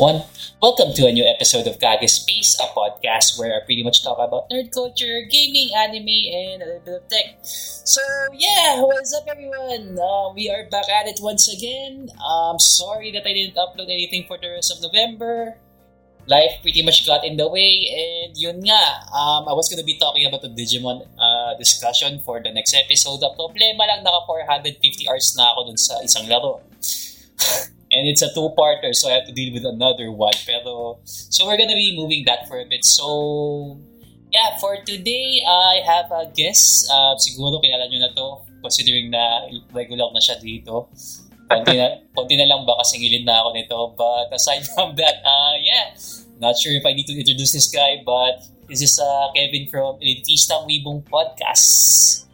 One, welcome to a new episode of Kage Space, a podcast where I pretty much talk about nerd culture, gaming, anime, and a little bit of tech. So yeah, what's up everyone? Uh, we are back at it once again. Um, sorry that I didn't upload anything for the rest of November. Life pretty much got in the way, and yun nga, um, I was gonna be talking about the Digimon uh, discussion for the next episode. Ang problema lang, naka 450 hours na ako dun sa isang laro. and it's a two-parter, so I have to deal with another one. Pero, so we're gonna be moving that for a bit. So, yeah, for today, I have a guest. Uh, siguro kilala nyo na to, considering na regular na siya dito. Konti na, konti na lang ba kasingilin na ako nito. But aside from that, uh, yeah, not sure if I need to introduce this guy, but this is uh, Kevin from Elitistang Wibong Podcast.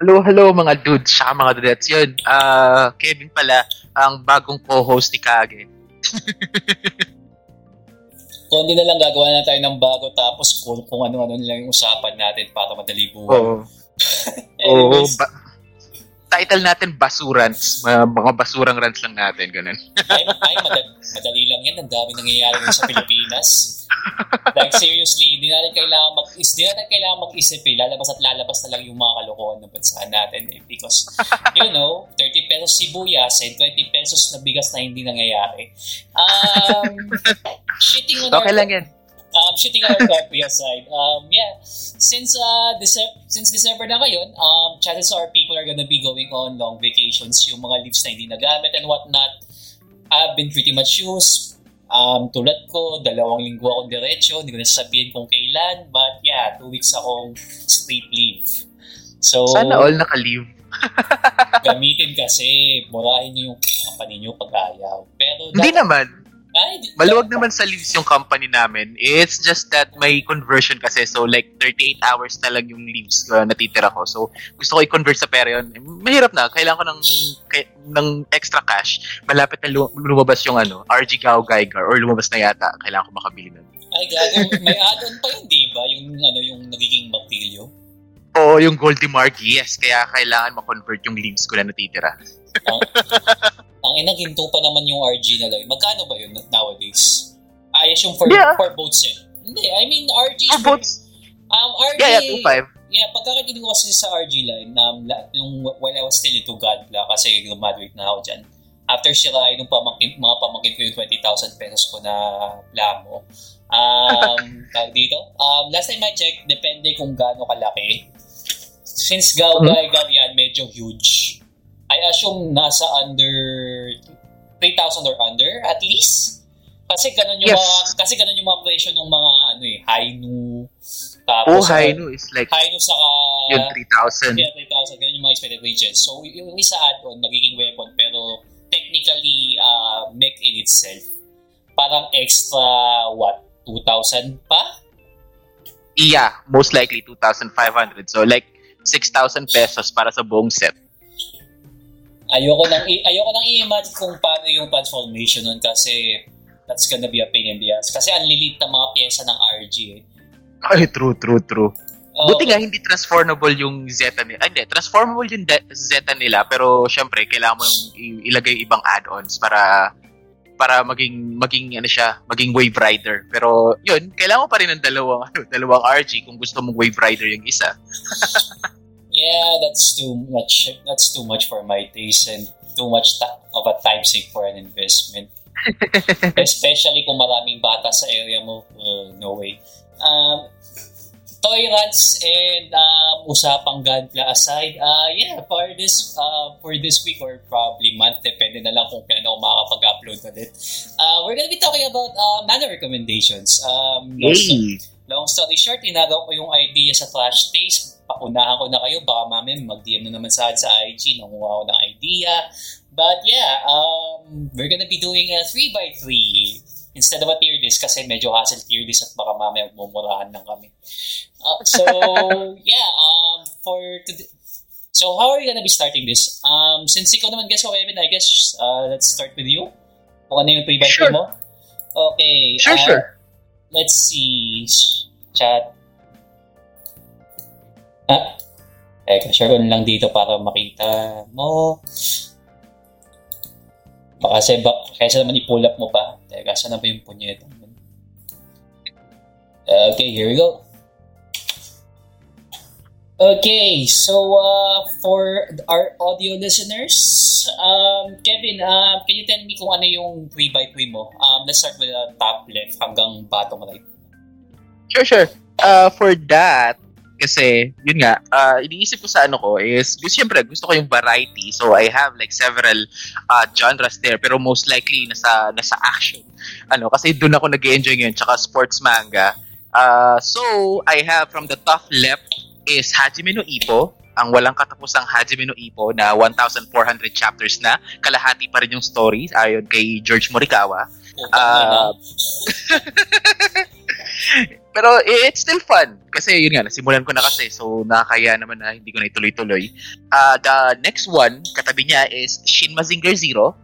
Hello, hello mga dudes, saka mga dudettes. Yun, uh, Kevin pala, ang bagong co-host ni Kage. Kundi na lang gagawa na tayo ng bago tapos kung, kung ano-ano na lang yung usapan natin para madali buhay. Oo. Oo. Ba- title natin Basurans. Mga, mga basurang rants lang natin, ganun. ay, ay madali, madali lang yan. Ang dami nangyayari sa Pilipinas. like seriously, hindi natin kailangan mag hindi natin kailangan mag-isip eh. Lalabas at lalabas na lang yung mga kalokohan ng bansa natin eh. Because, you know, 30 pesos sibuyas and 20 pesos na bigas na hindi nangyayari. Um, shitting on okay our, lang yan. Um, shitting on our country aside. Um, yeah, since uh, Dece- since December na ngayon, um, chances are people are gonna be going on long vacations. Yung mga leaves na hindi nagamit and whatnot have been pretty much used Um, tulad ko, dalawang linggo akong diretso, hindi ko na sabihin kung kailan, but yeah, two weeks akong straight leave. So, Sana all naka-leave. gamitin kasi, murahin nyo yung company nyo pag ayaw. Pero, Hindi naman. Ay, Maluwag naman sa leaves yung company namin. It's just that may conversion kasi. So, like, 38 hours na lang yung leaves uh, natitira ko. So, gusto ko i-convert sa pera yun. Mahirap na. Kailangan ko ng, kay- ng extra cash. Malapit na lu- lumabas yung ano, RG Gao Geiger or lumabas na yata. Kailangan ko makabili nun. ay gago, may add-on pa yun, di ba? Yung, ano, yung nagiging Martilyo. Oo, yung Goldie Mark, yes. Kaya kailangan ma-convert yung leaves ko na natitira. Ang ina, ginto pa naman yung RG na lang. Magkano ba yun nowadays? Yes, yung for, Yeah. for boat set. Hindi, I mean, RG. For boats? Um, RG, Yeah, yeah, 2.5. Yeah, pagkakakinig ko kasi sa RG line, um, la- yung while I was still into Godla, kasi graduate na ako dyan, after sirain nung pamangkin, mga pamangkin ko yung 20,000 pesos ko na lamo, um, tawag dito, um, last time I checked, depende kung gaano kalaki. Since Mhm. Gaigal yan, medyo huge. I assume nasa under 3,000 or under, at least. Kasi ganun yung Yes. mga, kasi ganun yung mga presyo ng mga, ano eh, Hainu, Oh, tapos, Hainu is like Hainu saka, yun, 3,000. yeah, 3,000, ganun yung mga expected wages. So, yung isa add-on, nagiging weapon, pero technically, uh, mech in itself, parang extra, what, 2,000 pa? Yeah, most likely 2,500. So like 6,000 pesos para sa buong set. Ayoko nang, i- ayoko nang i-imagine kung paano yung transformation nun kasi that's gonna be a pain in the ass. Kasi ang lilit na mga pyesa ng RG eh. Ay, true, true, true. Uh, Buti nga hindi transformable yung Zeta nila. Ay, hindi, transformable yung de- Zeta nila pero syempre kailangan mo i- ilagay ibang add-ons para para maging maging ano siya, maging Wave Rider. Pero yun, kailangan mo pa rin ng dalawang ano, dalawang RG kung gusto mong Wave Rider yung isa. Yeah, that's too much. That's too much for my taste and too much ta- of a time sink for an investment. Especially kung maraming bata sa area mo. Uh, no way. Um, toy rants and um, usapang gunpla aside, uh, yeah, for this uh, for this week or probably month, depende na lang kung kailan ako makakapag-upload ulit. Uh, we're gonna be talking about uh, mana recommendations. Um, long, sto- long story short, inagaw ko yung idea sa Trash Taste. Paunahan ko na kayo, baka mamaya mag-DM na naman sa sa IG, nanguha ko ng idea. But yeah, um, we're gonna be doing a 3x3 instead of a tier list kasi medyo hassle tier list at baka mamaya mumurahan lang kami. Uh, so, yeah, um, for today, so how are you gonna be starting this? Um, since ikaw naman guess ko, Evan, I guess, uh, let's start with you. Kung ano yung 3x3 Sure. mo? Okay. Sure, uh, sure. Let's see. Chat. Ah. Teka, share ko na lang dito para makita mo. Baka kasi, bak, kaysa naman i-pull up mo pa. Teka, saan na ba yung punyeta? Okay, here we go. Okay, so uh, for our audio listeners, um, Kevin, uh, can you tell me kung ano yung 3x3 mo? Um, let's start with the top left hanggang bottom right. Sure, sure. Uh, for that, kasi, yun nga, uh, iniisip ko sa ano ko is, siyempre, gusto ko yung variety. So, I have like several uh, genres there. Pero most likely, nasa, nasa action. Ano, kasi doon ako nag enjoy ngayon. Tsaka sports manga. Uh, so, I have from the top left, is Hajime no Ippo, ang walang katapusang Hajime no Ippo na 1,400 chapters na. Kalahati pa rin yung story ayon kay George Morikawa. Uh, pero it's still fun. Kasi yun nga, nasimulan ko na kasi. So, nakakaya naman na hindi ko na ituloy-tuloy. Uh, the next one, katabi niya is Shin Mazinger Zero.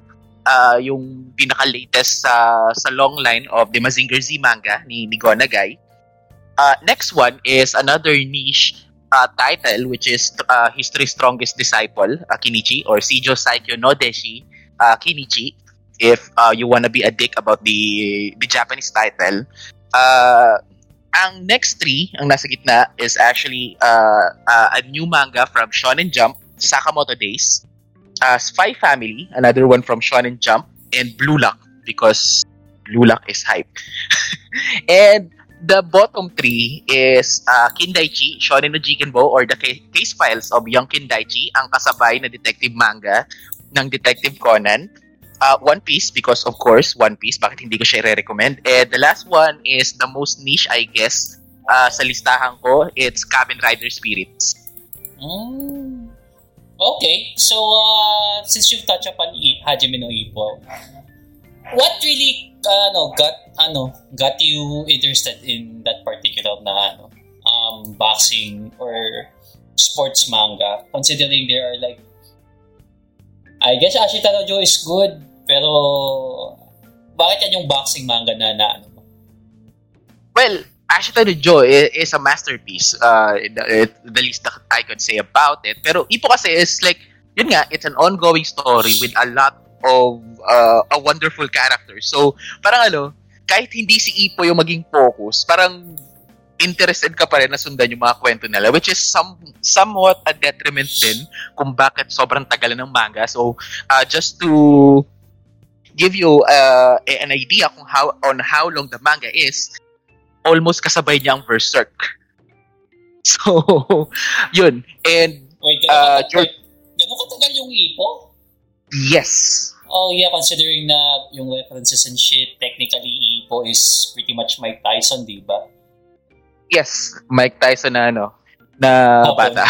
Uh, yung pinaka-latest sa, sa long line of the Mazinger Z manga ni, ni Gonagai. Uh, next one is another niche uh, title, which is uh, History's Strongest Disciple, uh, Kinichi, or Sijo Saikyo no Deshi, uh, Kinichi, if uh, you wanna be a dick about the the Japanese title. Uh, ang next three, ang nasa gitna, is actually uh, uh, a new manga from Shonen Jump, Sakamoto Days, uh, Spy Family, another one from Shonen Jump, and Blue Lock, because Blue Lock is hype. and the bottom three is uh, Kindaichi, Shonen no Jikenbo, or the case files of Young Kindaichi, ang kasabay na detective manga ng Detective Conan. Uh, One Piece, because of course, One Piece, bakit hindi ko siya re-recommend. And the last one is the most niche, I guess, uh, sa listahan ko, it's Cabin Rider Spirits. Mm. Okay, so uh, since you've touched upon I- Hajime no Ippo, what really uh, ano got ano got you interested in that particular na ano um boxing or sports manga considering there are like I guess Ashita no Joe is good pero bakit yan yung boxing manga na na ano Well, Ashita no Joe is, is a masterpiece. Uh, the least that I could say about it. Pero Ipo kasi is like, yun nga, it's an ongoing story with a lot of uh, a wonderful character. So, parang ano, kahit hindi si Ipo yung maging focus, parang interested ka pa rin na sundan yung mga kwento nila, which is some somewhat a detriment din kung bakit sobrang tagal ng manga. So, uh, just to give you uh, an idea kung how on how long the manga is, almost kasabay niya ang Berserk. So, yun. And, Wait, uh, katagal, gano'n katagal yung Ipo? Yes. Oh yeah, considering na yung references and shit, technically Ipo is pretty much Mike Tyson, di ba? Yes, Mike Tyson na ano, na Hapon. bata.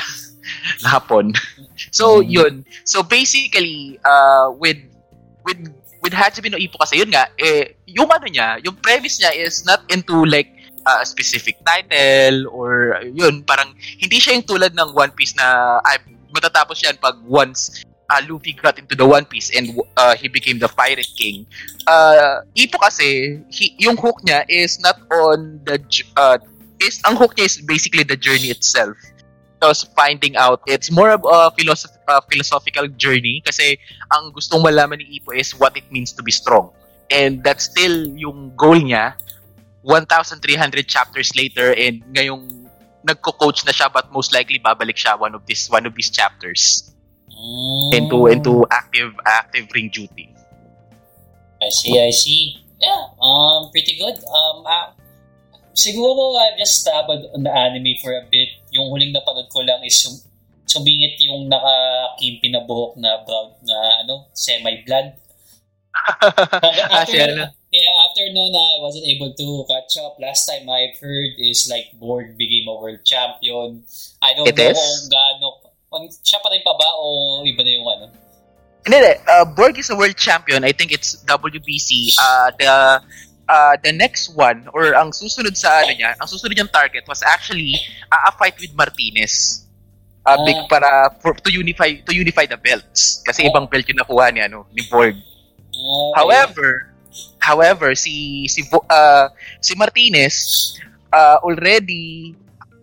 na hapon. So, mm. yun. So, basically, uh, with, with, with Hajime no Ippo kasi, yun nga, eh, yung ano niya, yung premise niya is not into like, uh, specific title or yun, parang hindi siya yung tulad ng One Piece na ay, matatapos yan pag once uh, Luffy got into the One Piece and uh, he became the Pirate King. Uh, Ipo kasi, he, yung hook niya is not on the uh, is ang hook niya is basically the journey itself. Tapos finding out, it's more of a philosoph- uh, philosophical journey kasi ang gustong malaman ni Ipo is what it means to be strong. And that's still yung goal niya 1,300 chapters later and ngayong nagko-coach na siya but most likely babalik siya one of this one of these chapters mm. into into active active ring duty. I see, I see. Yeah, um, pretty good. Um, uh, siguro I've just stumbled on the anime for a bit. Yung huling napanood ko lang is yung sumingit yung naka-kimpi na buhok na brown na ano, semi-blood. after, yeah, after noon, I wasn't able to catch up. Last time I've heard is like Borg became a world champion. I don't It know is? kung gaano. Kung siya pa rin pa ba o iba na yung ano? Hindi. Uh, Borg is a world champion. I think it's WBC. Uh, the uh, the next one, or ang susunod sa ano niya, ang susunod niyang target was actually uh, a fight with Martinez. Uh, big para for, to unify to unify the belts kasi Oh. ibang belt yung nakuha ni ano ni Borg. Okay. However, however si si uh, si Martinez uh, already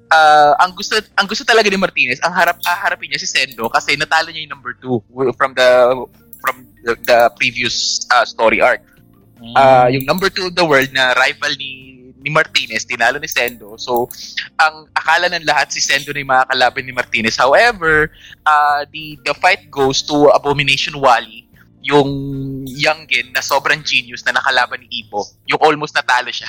uh, ang gusto ang gusto talaga ni Martinez ang harap haharapin niya si Sendo kasi natalo niya yung number 2 from the from the, the previous uh, story arc. Mm. Ah, yung number two of the world na rival ni ni Martinez, tinalo ni Sendo. So, ang akala ng lahat si Sendo na yung makakalaban ni Martinez. However, uh, the, the fight goes to Abomination Wally, yung youngin na sobrang genius na nakalaban ni Ipo. Yung almost natalo siya.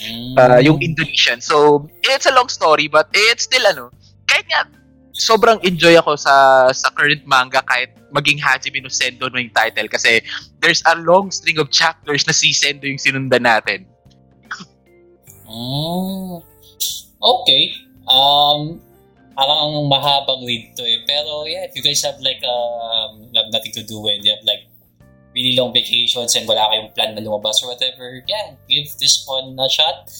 Mm. Uh, yung Indonesian. So, it's a long story but it's still ano, kahit nga sobrang enjoy ako sa sa current manga kahit maging Hajime no Sendo no yung title kasi there's a long string of chapters na si Sendo yung sinundan natin. Mm. Okay. Um, parang ang mahabang read to eh. Pero yeah, if you guys have like, um, have nothing to do and you have like really long vacations and wala kayong plan na lumabas or whatever, yeah, give this one a shot.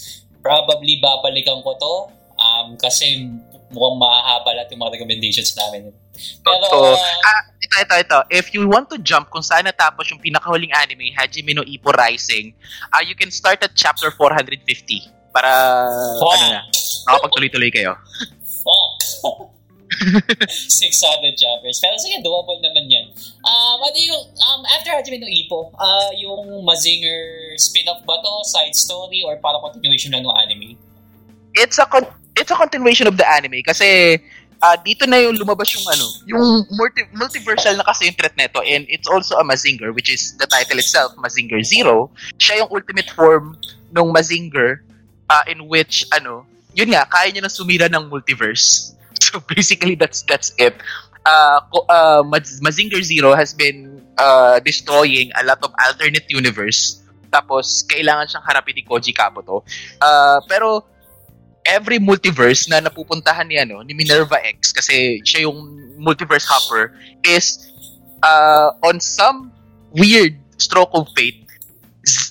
Probably babalikan ko to um, kasi mukhang mahahaba lahat yung mga recommendations namin. Pero, So, uh, ah, ito, ito, ito. If you want to jump kung saan natapos yung pinakahuling anime, Hajime no Ippo Rising, uh, you can start at chapter 450 para, Fuck. ano na, makapagtuloy-tuloy kayo. Fuck. 600 chapters. Pero sige, doable naman yan. Um, ano yung, um, after Hajime no Ippo, uh, yung Mazinger spin-off ba to? Side story? Or parang continuation na no anime? It's a con- it's a continuation of the anime kasi ah, dito na yung lumabas yung ano, yung multi- multiversal na kasi yung threat neto and it's also a Mazinger which is the title itself, Mazinger Zero. Siya yung ultimate form ng Mazinger ah, in which ano, yun nga, kaya niya na sumira ng multiverse. So basically that's that's it. Uh, uh, Mazinger Zero has been uh, destroying a lot of alternate universe. Tapos kailangan siyang harapin ni Koji Kabuto. Uh, pero every multiverse na napupuntahan ni ano ni Minerva X kasi siya yung multiverse hopper is uh, on some weird stroke of fate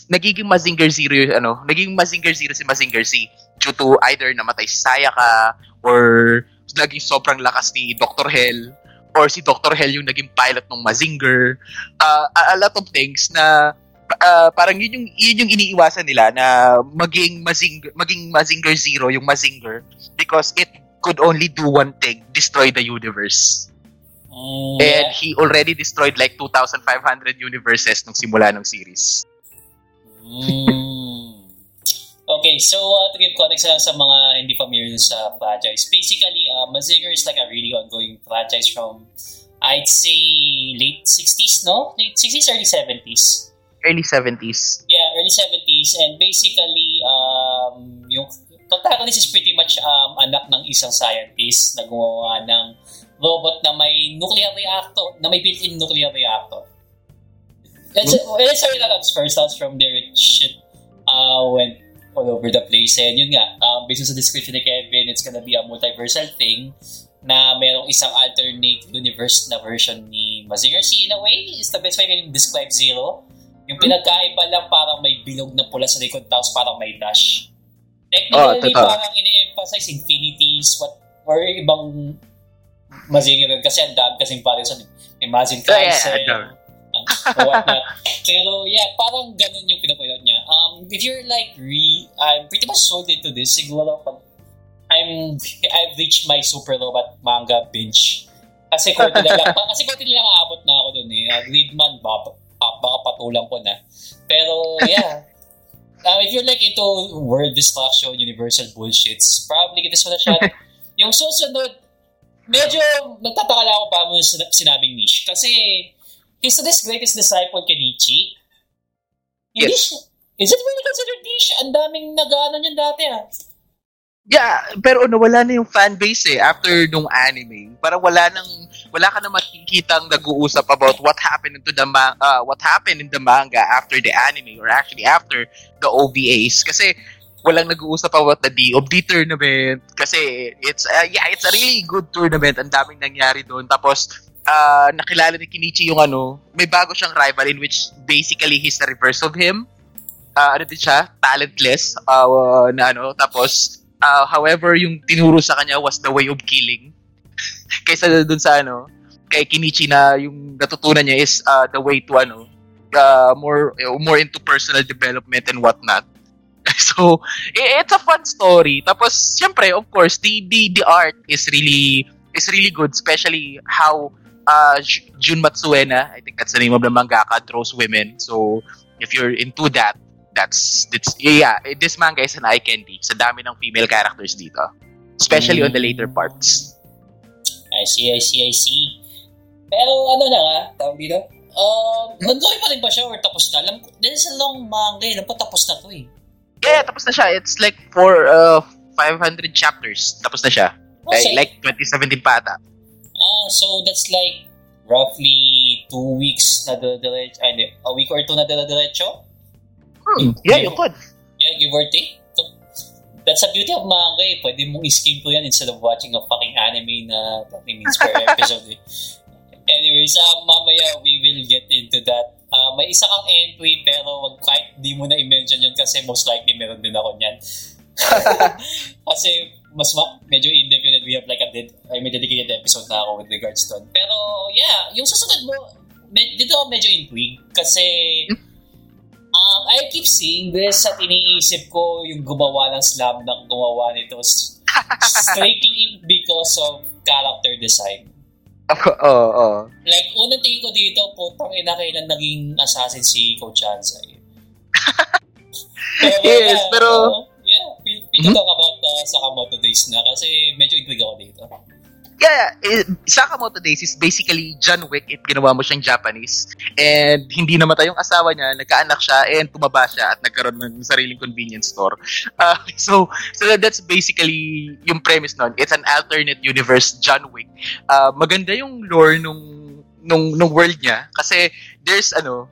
nagiging Mazinger Zero ano naging Mazinger Zero si Mazinger Z due to either namatay si Sayaka or naging sobrang lakas ni Dr. Hell or si Dr. Hell yung naging pilot ng Mazinger uh, a, a lot of things na uh, parang yun yung yun yung iniiwasan nila na maging Mazinger maging Mazinger Zero yung Mazinger because it could only do one thing, destroy the universe. Mm, And he already destroyed like 2,500 universes nung simula ng series. Mm. Okay, so uh, to give context lang sa mga hindi familiar sa franchise, basically, uh, Mazinger is like a really ongoing franchise from, I'd say, late 60s, no? Late 60s, early 70s. Early 70s. Yeah, early 70s. And basically, um, yung protagonist is pretty much um, anak ng isang scientist na gumawa ng robot na may nuclear reactor, na may built-in nuclear reactor. Let's, let's start that first. That's from there, it shit uh, went all over the place. And yun nga, um, based on sa description ni Kevin, it's gonna be a multiversal thing na merong isang alternate universe na version ni Mazinger Z in a way is the best way I can describe Zero. Yung pinagkaiba lang parang may bilog na pula sa likod tapos parang may dash. Technically, totoo. parang ini-emphasize infinities what or ibang Mazinger kasi ang dami kasing variation. May Mazin Yeah, yeah, whatnot. Pero yeah, parang ganun yung pinapoint niya. Um, if you're like, re, I'm pretty much sold into this, siguro pag I'm, I've reached my super robot manga binge. Kasi konti na lang, kasi konti na lang aabot na ako dun eh. Uh, Gridman, baka, baka patulang ko na. Pero yeah, uh, if you're like into world destruction, universal bullshits, probably give this one a shot. yung susunod, medyo nagtataka lang ako pa mo sin- sinabing niche. Kasi, this greatest disciple. Hindi Yes. siya. Is it really considered niche? Ang daming nag-ano niyan dati ah. Yeah, pero nawala na yung fan base eh after nung anime. Parang wala nang wala ka na makikitang nag-uusap about what happened into the ma- uh, what happened in the manga after the anime or actually after the OVAs kasi walang nag-uusap about the DOB tournament kasi it's uh, yeah, it's a really good tournament. Ang daming nangyari doon. Tapos uh, nakilala ni Kinichi yung ano, may bago siyang rival in which basically he's the reverse of him. Uh, ano din siya, talentless uh, na ano, tapos uh, however, yung tinuro sa kanya was the way of killing. Kaysa dun sa ano, kay Kinichi na yung natutunan niya is uh, the way to ano, uh, more more into personal development and whatnot. so, it's a fun story. Tapos, syempre, of course, the the the art is really is really good, especially how uh, J- Jun Matsuena, I think that's the name of the mangaka, draws women. So, if you're into that, that's, that's yeah, this manga is an eye candy sa dami ng female characters dito. Especially mm. on the later parts. I see, I see, I see. Pero ano na nga, tawag dito? Um, uh, ongoing pa rin ba siya or tapos na? Alam ko, this is a long manga eh. Alam tapos na to eh. Yeah, tapos na siya. It's like for uh, 500 chapters. Tapos na siya. Oh, like, like 2017 pa ata. Ah, so that's like roughly two weeks na dire-diretso, a week or two na dire-diretso? Hmm. Yeah, you could. Yeah, give or take. That's the beauty of manga eh. Pwede mong i-skim to yan instead of watching a fucking anime na 30 minutes per episode eh. Anyways, uh, mamaya we will get into that. Uh, may isa kang entry pero wag kahit di mo na i-mention yun kasi most likely meron din ako niyan. kasi mas ma- medyo in-depth yun we have like a ded- I may dedicated episode na ako with regards to Pero yeah, yung susunod mo, med- dito ako medyo intrigued kasi um, I keep seeing this at iniisip ko yung gumawa ng slam ng gumawa nito strictly because of character design. Oo, oh, oh. Like, unang tingin ko dito, putang ina kailan naging assassin si Coach Chansay. pero, yes, yeah, pero... Uh, yeah, we, we mm-hmm. Sakamoto Days na kasi medyo intrigue ako dito. Yeah, yeah. Sakamoto Days is basically John Wick if ginawa mo siyang Japanese. And hindi namatay yung asawa niya, nagkaanak siya, and tumaba siya at nagkaroon ng sariling convenience store. Uh, so, so that's basically yung premise nun. It's an alternate universe John Wick. Uh, maganda yung lore nung, nung, nung world niya kasi there's ano,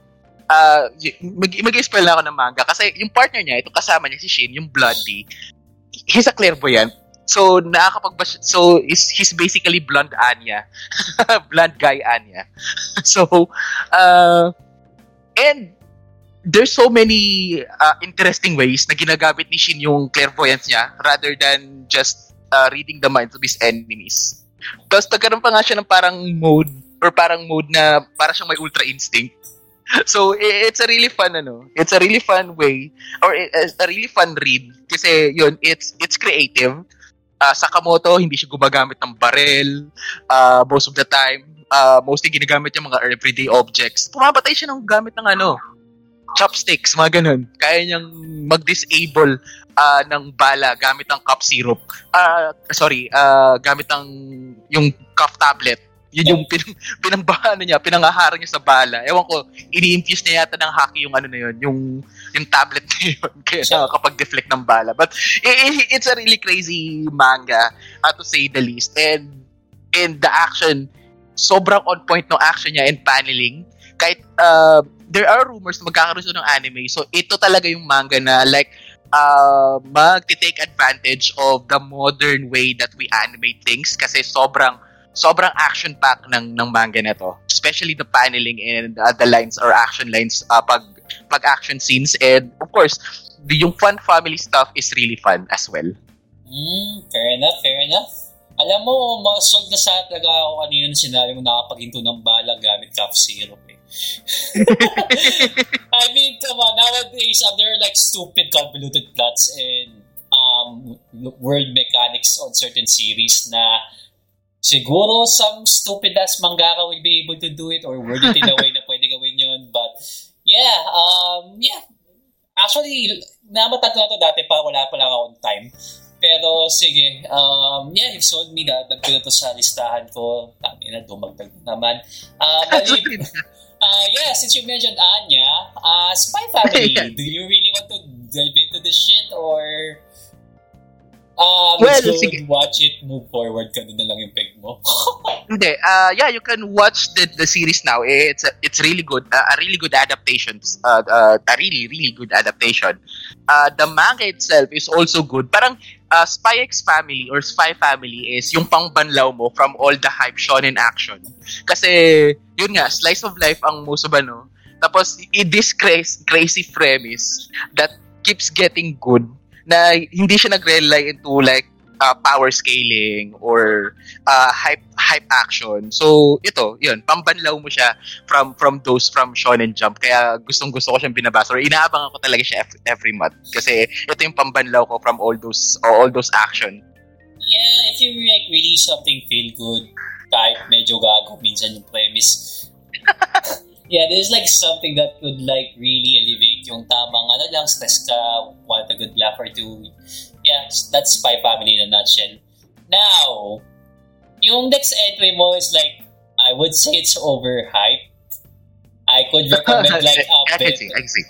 uh, mag, mag-spoil na ako ng manga kasi yung partner niya, ito kasama niya si Shin, yung Bloody, he's a clairvoyant So, nakakapag so is he's basically blonde Anya. blonde guy Anya. so, uh, and there's so many uh, interesting ways na ginagamit ni Shin yung clairvoyance niya rather than just uh, reading the minds of his enemies. Tapos nagkaroon pa nga siya ng parang mode or parang mode na para siyang may ultra instinct. So, it's a really fun, ano, it's a really fun way, or a really fun read, kasi yun, it's, it's creative, uh, Sakamoto, hindi siya gumagamit ng barel uh, most of the time. Uh, mostly ginagamit yung mga everyday objects. Pumabatay siya ng gamit ng ano, chopsticks, mga ganun. Kaya niyang mag-disable uh, ng bala gamit ng cup syrup. Uh, sorry, uh, gamit ng yung cough tablet yun yung pinang, pinangbahan niya, pinangaharang niya sa bala. Ewan ko, ini-infuse niya yata ng hockey yung ano na yun, yung, yung tablet na yun. Kaya so, nakakapag-deflect ng bala. But it, it's a really crazy manga, uh, to say the least. And, and the action, sobrang on point no action niya and paneling. Kahit, uh, there are rumors na magkakaroon ng anime. So, ito talaga yung manga na like, uh, mag-take advantage of the modern way that we animate things kasi sobrang sobrang action pack ng ng manga na to. Especially the paneling and uh, the lines or action lines uh, pag pag action scenes and of course, the yung fun family stuff is really fun as well. Mm, fair enough, fair enough. Alam mo, masog na sa talaga ako kanina na sinabi mo nakapaghinto ng bala gamit syrup eh. I mean, come on, nowadays, uh, there are like stupid convoluted plots and um, word mechanics on certain series na Siguro some stupid ass mangaka will be able to do it or word it in a way na pwede gawin yun. But yeah, um, yeah. Actually, namatatlo to dati pa, wala pa lang akong time. Pero sige, um, yeah, you've sold me that. Dagdag to sa listahan ko. Tami na, dumagdag naman. Uh, bali, uh, yeah, since you mentioned Anya, uh, Spy Family, do you really want to dive into this shit or Um, well, so sige. watch it, move forward, ganun na lang yung pick mo. Hindi, uh, yeah, you can watch the the series now. It's a, it's really good, uh, a really good adaptation, uh, uh, a really really good adaptation. Uh, the manga itself is also good. Parang uh, Spy X Family or Spy Family is yung pangbanlaw mo from all the hype shonen action. Kasi yun nga, slice of life ang most of ano. Tapos, it this crazy, crazy premise that keeps getting good na hindi siya nag-rely into like uh, power scaling or uh, hype hype action. So ito, 'yun, pambanlaw mo siya from from those from Shonen Jump. Kaya gustong-gusto ko siyang binabasa or inaabangan ko talaga siya every, month kasi ito yung pambanlaw ko from all those all those action. Yeah, if you like really something feel good, kahit medyo gago minsan yung premise. yeah, there's like something that could like really alleviate yung tamang ano lang, stress ka, want a good laugh or two. Yeah, that's Spy Family in a nutshell. Now, yung next entry mo is like, I would say it's overhyped. I could recommend like a I bit. see, I see.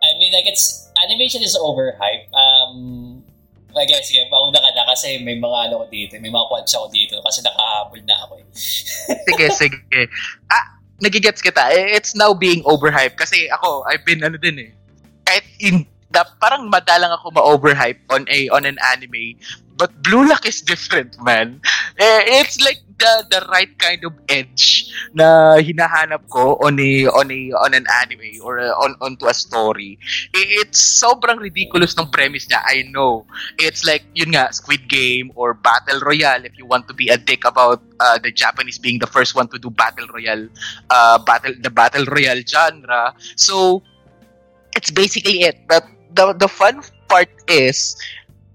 I mean, like it's animation is overhyped. Um, I guess, sige, mauna ka na kasi may mga ano ko dito, may mga quads ako dito kasi nakahabol na ako eh. Sige, sige. Ah, nagigets kita. Eh, It's now being overhyped kasi ako, I've been ano din eh. Kahit in, da, parang madalang ako ma-overhype on a on an anime. But Blue Lock is different, man. Eh, it's like the the right kind of edge na hinahanap ko on a on a on an anime or uh, on onto a story. Eh, It's sobrang ridiculous ng premise niya. I know. It's like yun nga Squid Game or Battle Royale if you want to be a dick about uh, the Japanese being the first one to do Battle Royale uh, battle the Battle Royale genre. So it's basically it. But the the fun part is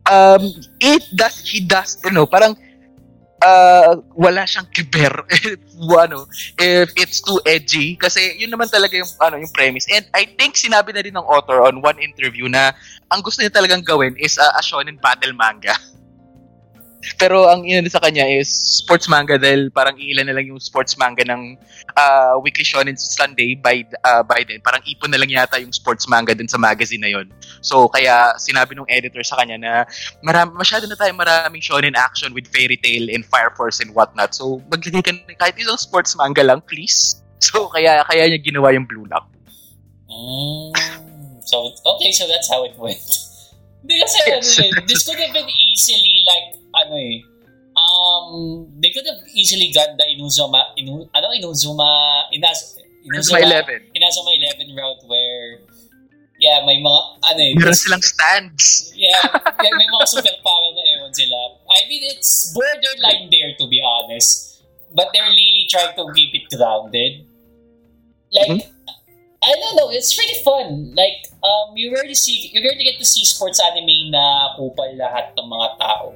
um it does he does you know parang uh, wala siyang kiber. Ano if it's too edgy. Kasi yun naman talaga yung ano yung premise. And I think sinabi na din ng author on one interview na ang gusto niya talagang gawin is uh, a shonen battle manga pero ang ina sa kanya is sports manga dahil parang ilan na lang yung sports manga ng uh, Weekly Shonen Sunday by uh, by then. Parang ipon na lang yata yung sports manga din sa magazine na yon. So kaya sinabi nung editor sa kanya na marami, masyado na tayong maraming shonen action with Fairy Tail and Fire Force and whatnot. So maglagay ka na kahit isang sports manga lang, please. So kaya kaya niya ginawa yung Blue Lock. Mm, so, okay, so that's how it went. Kasi, Yes. ano eh, this could have been easily like, ano eh, um, they could have easily got the Inuzuma, Inu, ano, Inuzuma, Inaz, Inazuma Inuzuma, 11. Inazuma 11 route where, yeah, may mga, ano eh, Meron silang stands. yeah, yeah, may mga superpower na ewan sila. I mean, it's borderline there, to be honest. But they're really trying to keep it grounded. Like, I don't know, it's pretty fun. Like, um, you rarely see, you rarely get to see sports anime na kupal lahat ng mga tao.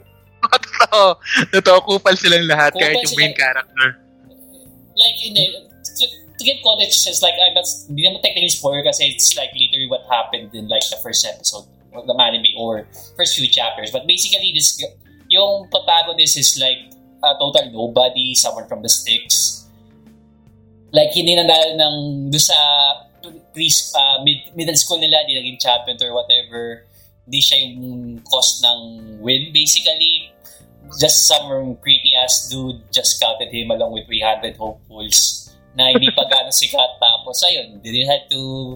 Totoo. Totoo, kupal silang lahat Kupal kahit yung main sila. character. Like, in the, to, to give context, it's like, I'm not, hindi naman technically spoiler kasi it's like literally what happened in like the first episode of the anime or first few chapters. But basically, this, yung protagonist is like a total nobody, someone from the sticks. Like, hindi na dahil ng, doon sa pre, uh, mid, middle school nila, di naging champion or whatever. Hindi siya yung cause ng win, basically. Just some pretty ass dude just scouted him along with 300 hopefuls na hindi pa gano'ng sikat. Tapos, ayun, they had to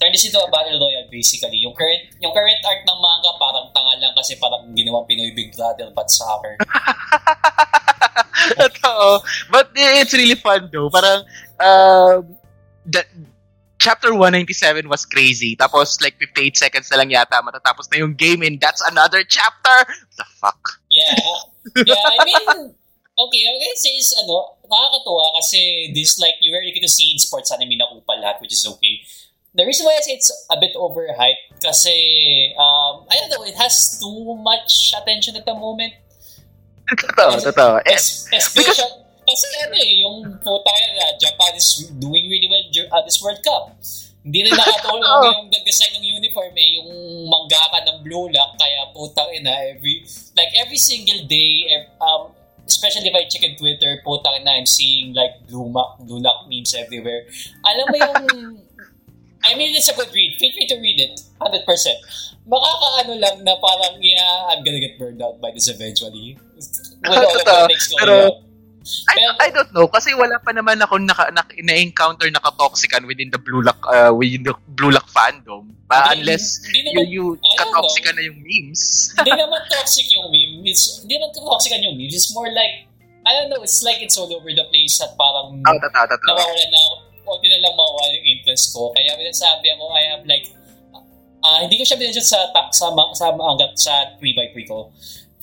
turn this into a battle royale basically. Yung current yung current arc ng manga parang tanga lang kasi parang ginawang Pinoy Big Brother but soccer. Totoo. But it's really fun though. Parang, um, the, chapter 197 was crazy. Tapos like 58 seconds na lang yata matatapos na yung game and that's another chapter. The fuck? Yeah. Yeah, I mean, okay, I can say is, ano, nakakatuwa kasi this, like, you rarely get to see in sports anime na kupal lahat, which is okay. The reason why I say it's a bit overhyped kasi, um, I don't know, it has too much attention at the moment. Totoo, totoo. Eh, Es- especially, kasi ano eh, yung puta na Japan is doing really well dur- uh, this World Cup. Hindi rin nakatulong Oo. yung nag-design ng uniform eh, yung manggaka ng Blue Lock, kaya putang ina, every, like every single day, ev- um, especially if I check on Twitter, putang ina, I'm seeing like Blue, Ma- Blue Lock memes everywhere. Alam mo yung, I mean, it's a good read. Feel free to read it. 100%. Makakaano lang na parang, yeah, I'm gonna get burned out by this eventually. With all of the things going on. I, I don't know kasi wala pa naman ako naka, na-encounter na katoxican within the Blue Lock uh, within the Blue Lock fandom. Uh, Hindi- unless you, naman- you don't katoxican na yung memes. hindi naman toxic yung meme. It's, hindi naman toxic yung meme. It's more like, I don't know, it's like it's all over the place at parang Oh, totoo, totoo. nawawala na ako. Kunti na lang mawawala yung interest ko. Kaya sabi ako, I have like, ah hindi ko siya binansyot sa, sa, ma- sa, sa, sa 3x3 ko.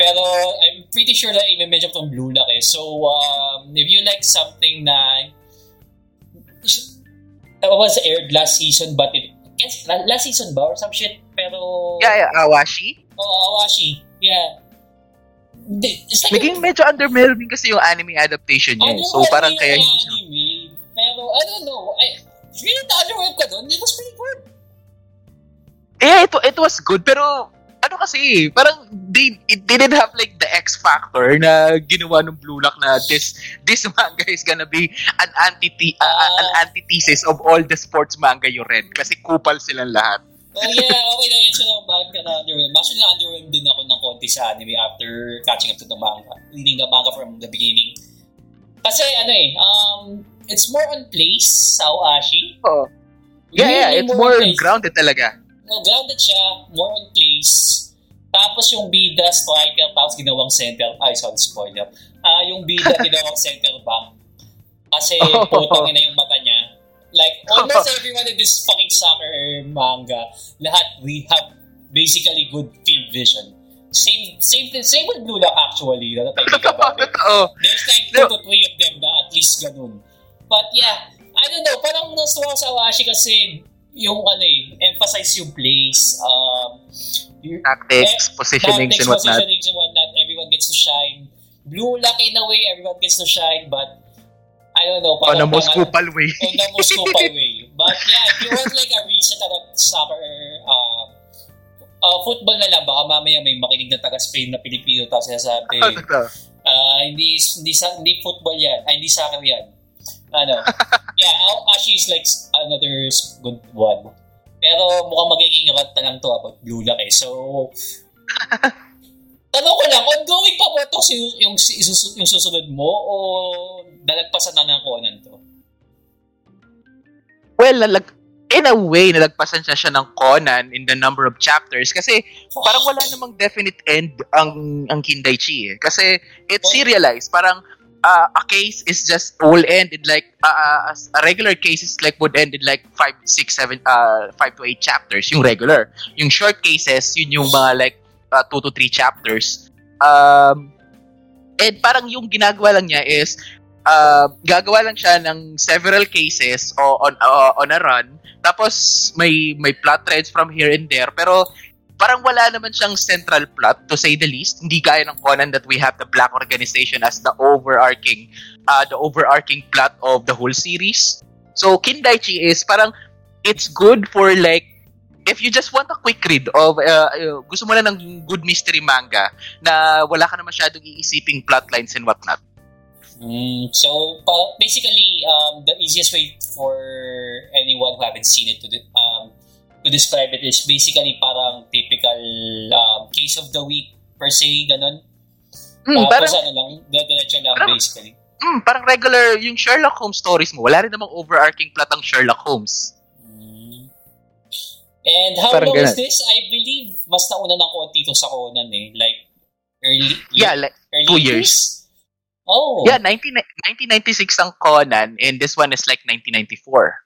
Pero I'm pretty sure na i-mention ko Blue Lock eh. So, um, if you like something na that was aired last season but it yes, last season ba or some shit pero yeah, yeah Awashi oh Awashi yeah It's like Naging medyo underwhelming kasi yung anime adaptation niya. Eh. So, parang kaya... Anime, pero, I don't know. I, really, na-underwhelm ko doon. It was pretty good. Yeah, it, it was good. Pero, ano kasi, parang they, it didn't have like the X factor na ginawa ng Blue Lock na this this manga is gonna be an anti uh, an antithesis of all the sports manga you read kasi kupal silang lahat. oh yeah, okay na yun. So, bakit ka na underwhelmed? Actually, na-underwhelmed din ako ng konti sa anime after catching up to the manga. Reading the manga from the beginning. Kasi ano eh, um, it's more on place sa Oashi. Oh. Yeah, really yeah, it's more, more grounded talaga. No, grounded siya, more on place. Tapos yung bida striker, tapos ginawang center, ay sorry, spoiler. Ah, uh, yung bida ginawang center back. Kasi oh. putang ina yung mata niya Like, almost everyone in this fucking soccer manga, lahat, we have basically good field vision. Same same same with Blue Lock actually, I think about it. oh. There's like two to three of them na at least ganun. But yeah, I don't know, parang nastuwa sa Awashi kasi yung ano eh, emphasize yung place, um, tactics, eh, positionings, tactics, and whatnot. positionings and whatnot. Everyone gets to shine. Blue Lock in a way, everyone gets to shine, but I don't know. On a Moscow way. on a Moscow way. But yeah, if you want like a reason to soccer, uh, uh, football na lang, baka mamaya may makinig na taga-Spain na Pilipino tapos sinasabi, uh, hindi, hindi, hindi football yan, ay, hindi soccer yan. Ano, yeah, Ashi is like another good one. Pero mukhang magiging rat na lang to about Blue Lock eh. So, Tanong ko lang, ongoing pa ba ito yung, yung, yung susunod mo o nalagpasan na ng Conan to? Well, nalag, in a way, nalagpasan siya siya ng Conan in the number of chapters kasi oh. parang wala namang definite end ang ang Kindaichi eh. Kasi it's serialized. Parang uh, a case is just will end in like uh, a regular case is like would end in like 5 6 7 uh 5 to 8 chapters yung regular yung short cases yun yung mga like uh, two to three chapters. Um, and parang yung ginagawa lang niya is uh, gagawa lang siya ng several cases o on uh, on a run. Tapos may may plot threads from here and there pero parang wala naman siyang central plot to say the least. Hindi gaya ng Conan that we have the Black Organization as the overarching uh, the overarching plot of the whole series. So Kindaichi is parang it's good for like if you just want a quick read of uh, uh, gusto mo lang ng good mystery manga na wala ka na masyadong iisiping plotlines and whatnot. Mm, so basically, um, the easiest way for anyone who haven't seen it to the, um, describe it is basically parang typical um, case of the week per se, ganun. Mm, Tapos parang, ano lang, diretso lang parang, basically. Mm, parang regular yung Sherlock Holmes stories mo. Wala rin namang overarching plot ang Sherlock Holmes. And how Parang long ganun. is this? I believe mas nauna ng konti to sa Conan eh. Like, early, yeah, like early two years. Oh. Yeah, 19, 1996 ang Conan and this one is like 1994.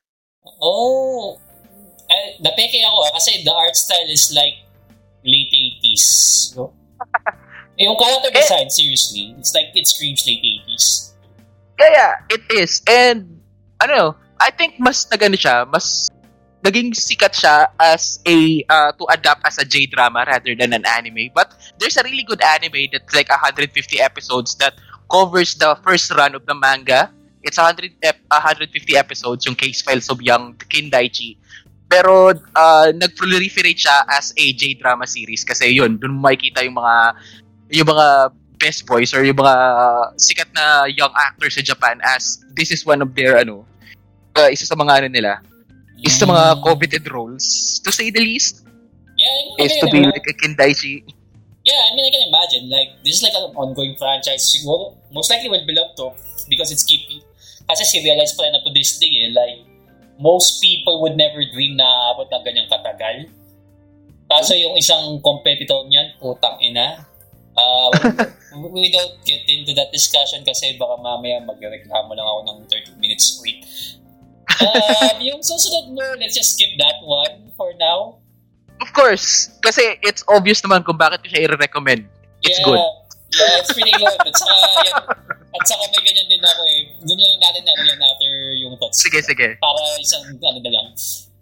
Oh. Eh, napeke ako ah, kasi the art style is like late 80s. So, yung character eh, design, eh, seriously, it's like it screams late 80s. Yeah, yeah, it is. And, ano, I think mas nagano siya, mas naging sikat siya as a uh, to adapt as a J-drama rather than an anime. But there's a really good anime that's like 150 episodes that covers the first run of the manga. It's 100 ep- 150 episodes yung case files of young Kindaichi. Pero uh, nag-proliferate siya as a J-drama series kasi yun, doon makikita yung mga yung mga best boys or yung mga sikat na young actors sa Japan as this is one of their ano uh, isa sa mga ano nila is sa mga coveted roles, to say the least. Yeah, is to be like a Kindaichi. Yeah, I mean, I can imagine. Like, this is like an ongoing franchise. Siguro, most likely will belong to because it's keeping, kasi serialized pa na to this day eh. Like, most people would never dream na abot ng ganyang katagal. Kaso yung isang competitor niyan, putang ina. Uh, we don't get into that discussion kasi baka mamaya magreklamo lang ako ng 30 minutes straight um, yung susunod mo, let's just skip that one for now. Of course. Kasi it's obvious naman kung bakit ko siya i-recommend. It's yeah, good. Yeah, it's pretty good. At saka, yan, at saka may ganyan din ako eh. Doon lang natin ano yan after yung thoughts. Sige, sige. Para isang ano na lang.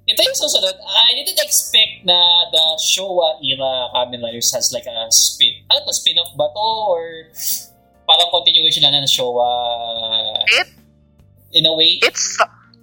Ito yung susunod. I didn't expect na the Showa era Kamen Riders has like a spin, ano to, spin-off ba to? Or parang continuation na ng Showa? It, in a way? It's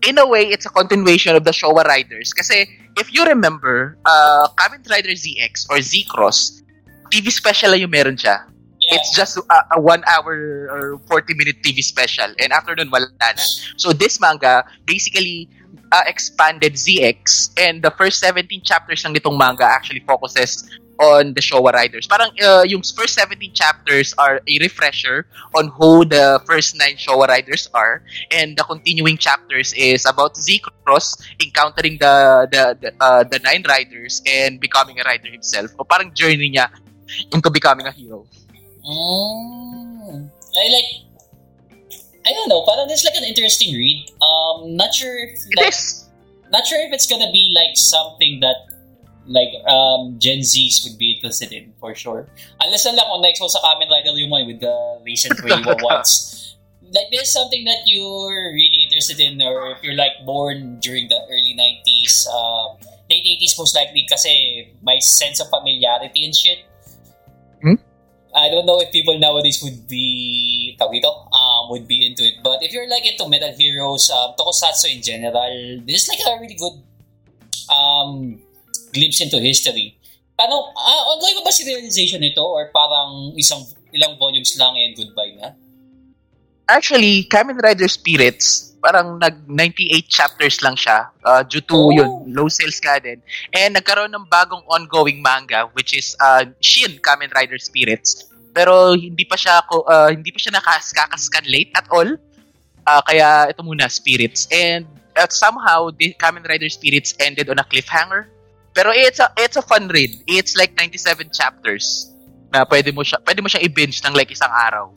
in a way, it's a continuation of the Showa Riders. Kasi if you remember, uh, Kamen Rider ZX or Z-Cross, TV special lang yung meron siya. Yeah. It's just a, a one hour or 40 minute TV special. And after nun, wala na. So this manga basically uh, expanded ZX and the first 17 chapters ng nitong manga actually focuses on the Showa Riders. Parang uh, yung first 17 chapters are a refresher on who the first nine Showa Riders are and the continuing chapters is about Z-Cross encountering the the the, uh, the nine riders and becoming a rider himself. O parang journey niya into becoming a hero. Mm. I like I don't know, parang it's like an interesting read. Um not sure if like, not sure if it's gonna be like something that like um Gen Zs would be interested in for sure. Unless na lang kung na-expose sa Kamen Rider one with the recent Reiwa ones. Like there's something that you're really interested in or if you're like born during the early 90s, uh, late 80s most likely kasi my sense of familiarity and shit. I don't know if people nowadays would be tawag ito, um, would be into it. But if you're like into Metal Heroes, um, Tokusatsu in general, this is like a really good um, glimpse into history. Paano, ah, online ba si realization nito or parang isang ilang volumes lang and goodbye na? Actually, Kamen Rider Spirits, parang nag 98 chapters lang siya uh, due to Oh. yun, low sales nga din. And nagkaroon ng bagong ongoing manga which is uh, Shin Kamen Rider Spirits. Pero hindi pa siya uh, hindi pa siya nakakaskan late at all. Uh, kaya ito muna Spirits. And uh, somehow the Kamen Rider Spirits ended on a cliffhanger. Pero it's a it's a fun read. It's like 97 chapters na pwede mo siya pwede mo siyang i-binge ng like isang araw.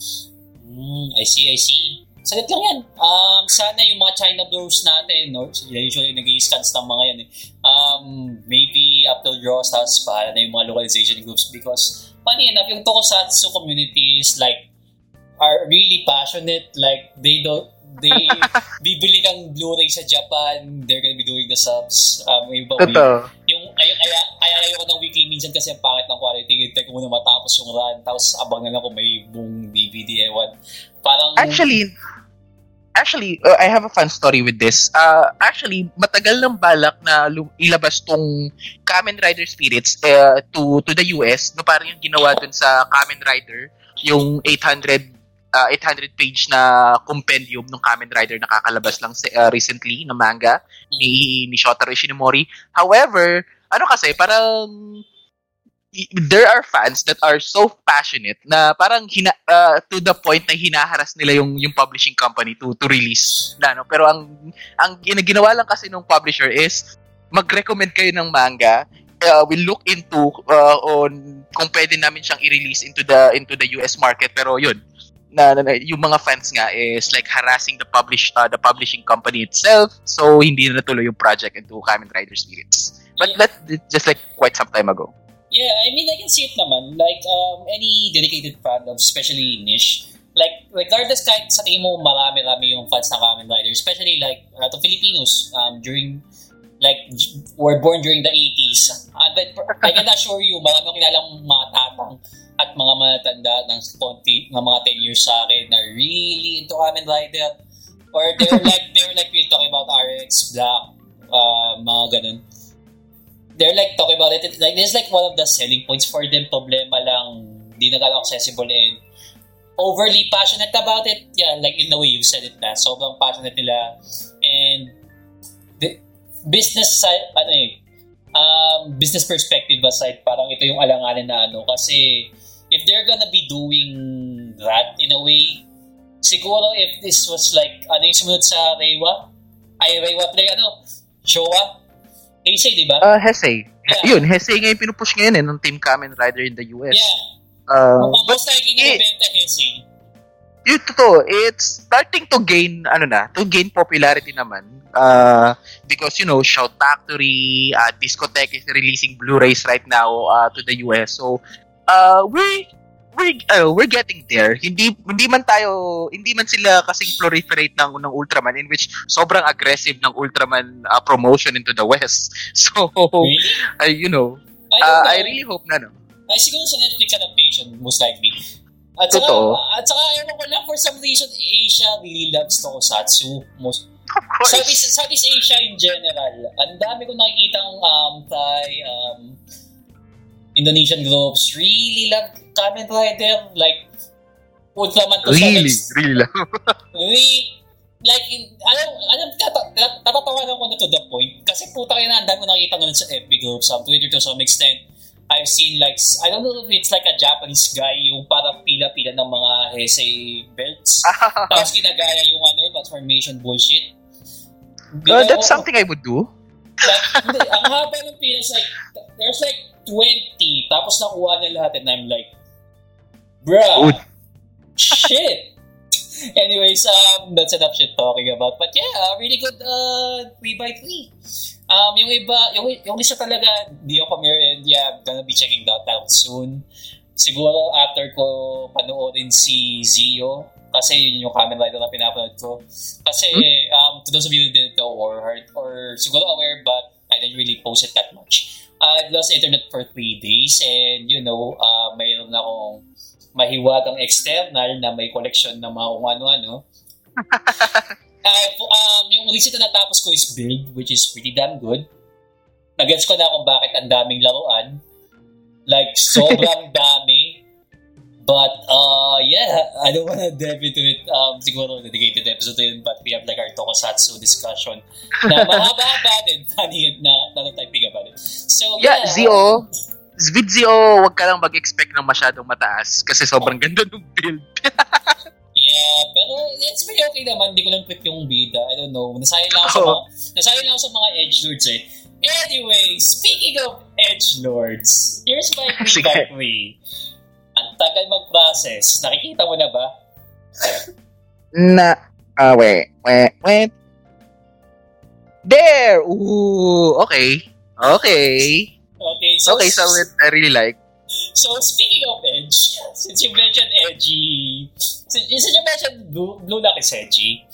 Hmm, I see, I see. Salit lang yan. Um, sana yung mga China bros natin, no? usually nag-i-scans ng mga yan eh. Um, maybe Apple Draws, tapos bahala na yung mga localization groups because funny enough, yung Tokusatsu communities like are really passionate. Like, they don't they bibili ng Blu-ray sa Japan, they're gonna be doing the subs. Um, yung yung ay, kaya kaya ayoko ng weekly. Minsan kasi ang pangit ng quality. Hintay ko muna matapos yung run. Tapos abang na lang kung may buong DVD ewan. Parang Actually, actually, uh, I have a fun story with this. Uh, actually, matagal nang balak na ilabas tong Kamen Rider Spirits uh, to to the US, no parang yung ginawa dun sa Kamen Rider, yung 800 uh, 800 page na compendium ng Kamen Rider na kakalabas lang sa- uh, recently na manga ni ni Shotaro Ishinomori. However, ano kasi parang there are fans that are so passionate na parang hina, uh, to the point na hinaharas nila yung yung publishing company to to release na no? Pero ang ang gina- ginawa lang kasi ng publisher is mag-recommend kayo ng manga. Uh, we'll look into uh, on kung pwede namin siyang i-release into the into the US market. Pero yun na, na, na- yung mga fans nga is like harassing the publish uh, the publishing company itself. So hindi na natuloy yung project into Kamen Rider Spirits but that just like quite some time ago. Yeah I mean I can see it naman. Like um, any dedicated fandom especially niche like regardless kahit sa tingin mo marami-rami yung fans ng Kamen Rider especially like uh, to Filipinos um, during like were born during the 80s uh, but I can assure you marami akong kilalang mga tatang at mga matanda ng konti ng mga 10 years sa akin na really into Kamen Rider. Or they're like they're like we're talking about RX Black uh, mga ganun they're like talking about it like this is like one of the selling points for them problema lang di na accessible and overly passionate about it. Yeah like in the way you said it na sobrang passionate nila. And the business side ano eh um, business perspective aside parang ito yung alanganin na ano. Kasi if they're gonna be doing that in a way siguro if this was like ano yung sumunod sa Reiwa? Ay Reiwa play ano? Showa Heisei di ba? Uh, Heisei. Yeah. Yun, Heisei nga yung pinupush ngayon eh, ng Team Kamen Rider in the US. yeah. Uh, Kung but most likely eh, Heisei. yun, totoo, it's starting to gain, ano na, to gain popularity naman. Uh, because, you know, Shout Factory, uh, Discotech is releasing Blu-rays right now uh, to the US. So, uh, we we're, uh, we're getting there. Hindi hindi man tayo, hindi man sila kasing proliferate ng, ng Ultraman in which sobrang aggressive ng Ultraman uh, promotion into the West. So, Really? uh, you know, I uh. I really hope na, no? Ay, siguro sa Netflix adaptation, most likely. At saka, Totoo. at saka, ewan ko lang, for some reason, Asia really loves Tokusatsu. Most, Of course. Southeast, Southeast Asia in general, ang dami ko nakikitang um, Thai, um, Indonesian groups, really like Kamen Rider, like, Ultraman to Really? some Really lang. Really, like, in, alam, alam, tata- tat- tatatawanan ko na to the point. Kasi puta kayo na, ang dami ko nakita ngayon sa FB groups, sa Twitter to some extent. I've seen like, I don't know if it's like a Japanese guy, yung parang pila-pila ng mga Heisei belts. Tapos ginagaya yung ano, transformation bullshit. Uh, Bigla that's something I would do. Like, ang haba ng pilas, like, there's like 20, tapos nakuha niya lahat, and I'm like, bruh, shit. Anyways, um, that's enough shit talking about. But yeah, uh, really good uh, 3x3. Um, yung iba, yung, yung isa talaga, di ako familiar and yeah, I'm gonna be checking that out soon. Siguro after ko panoorin si Zio, kasi yun yung Kamen Rider na pinapanood ko. Kasi, um, to those of you who didn't know or heard, or siguro aware, but I didn't really post it that much. Uh, I've lost internet for three days and, you know, uh, mayroon akong mahiwagang external na may collection ng mga kung ano-ano. uh, um, yung recent na natapos ko is Build, which is pretty damn good. Nag-gets ko na kung bakit ang daming laruan. Like, sobrang dami. But, uh, yeah, I don't wanna dive into it. Um, siguro dedicated episode to yun, but we have like our tokusatsu discussion na mahaba-haba din, funny na nanotyping about it. So, yeah. Yeah, Zio. With Zio, wag ka lang mag-expect ng masyadong mataas kasi sobrang ganda ng build. Yeah, pero it's pretty okay naman. Hindi ko lang trip yung bida. I don't know. Nasayang lang ako sa mga, nasayang lang ako sa mga edgelords eh. Anyway, speaking of edgelords, here's my. 3 Ang tagal mag-process. Nakikita mo na ba? Na, ah, wait, wait, wait. There! Ooh, okay. Okay. Okay, so, Okay, so it, I really like. so speaking of edge, since you mentioned edgy, since, you mentioned blue, blue lock is edgy,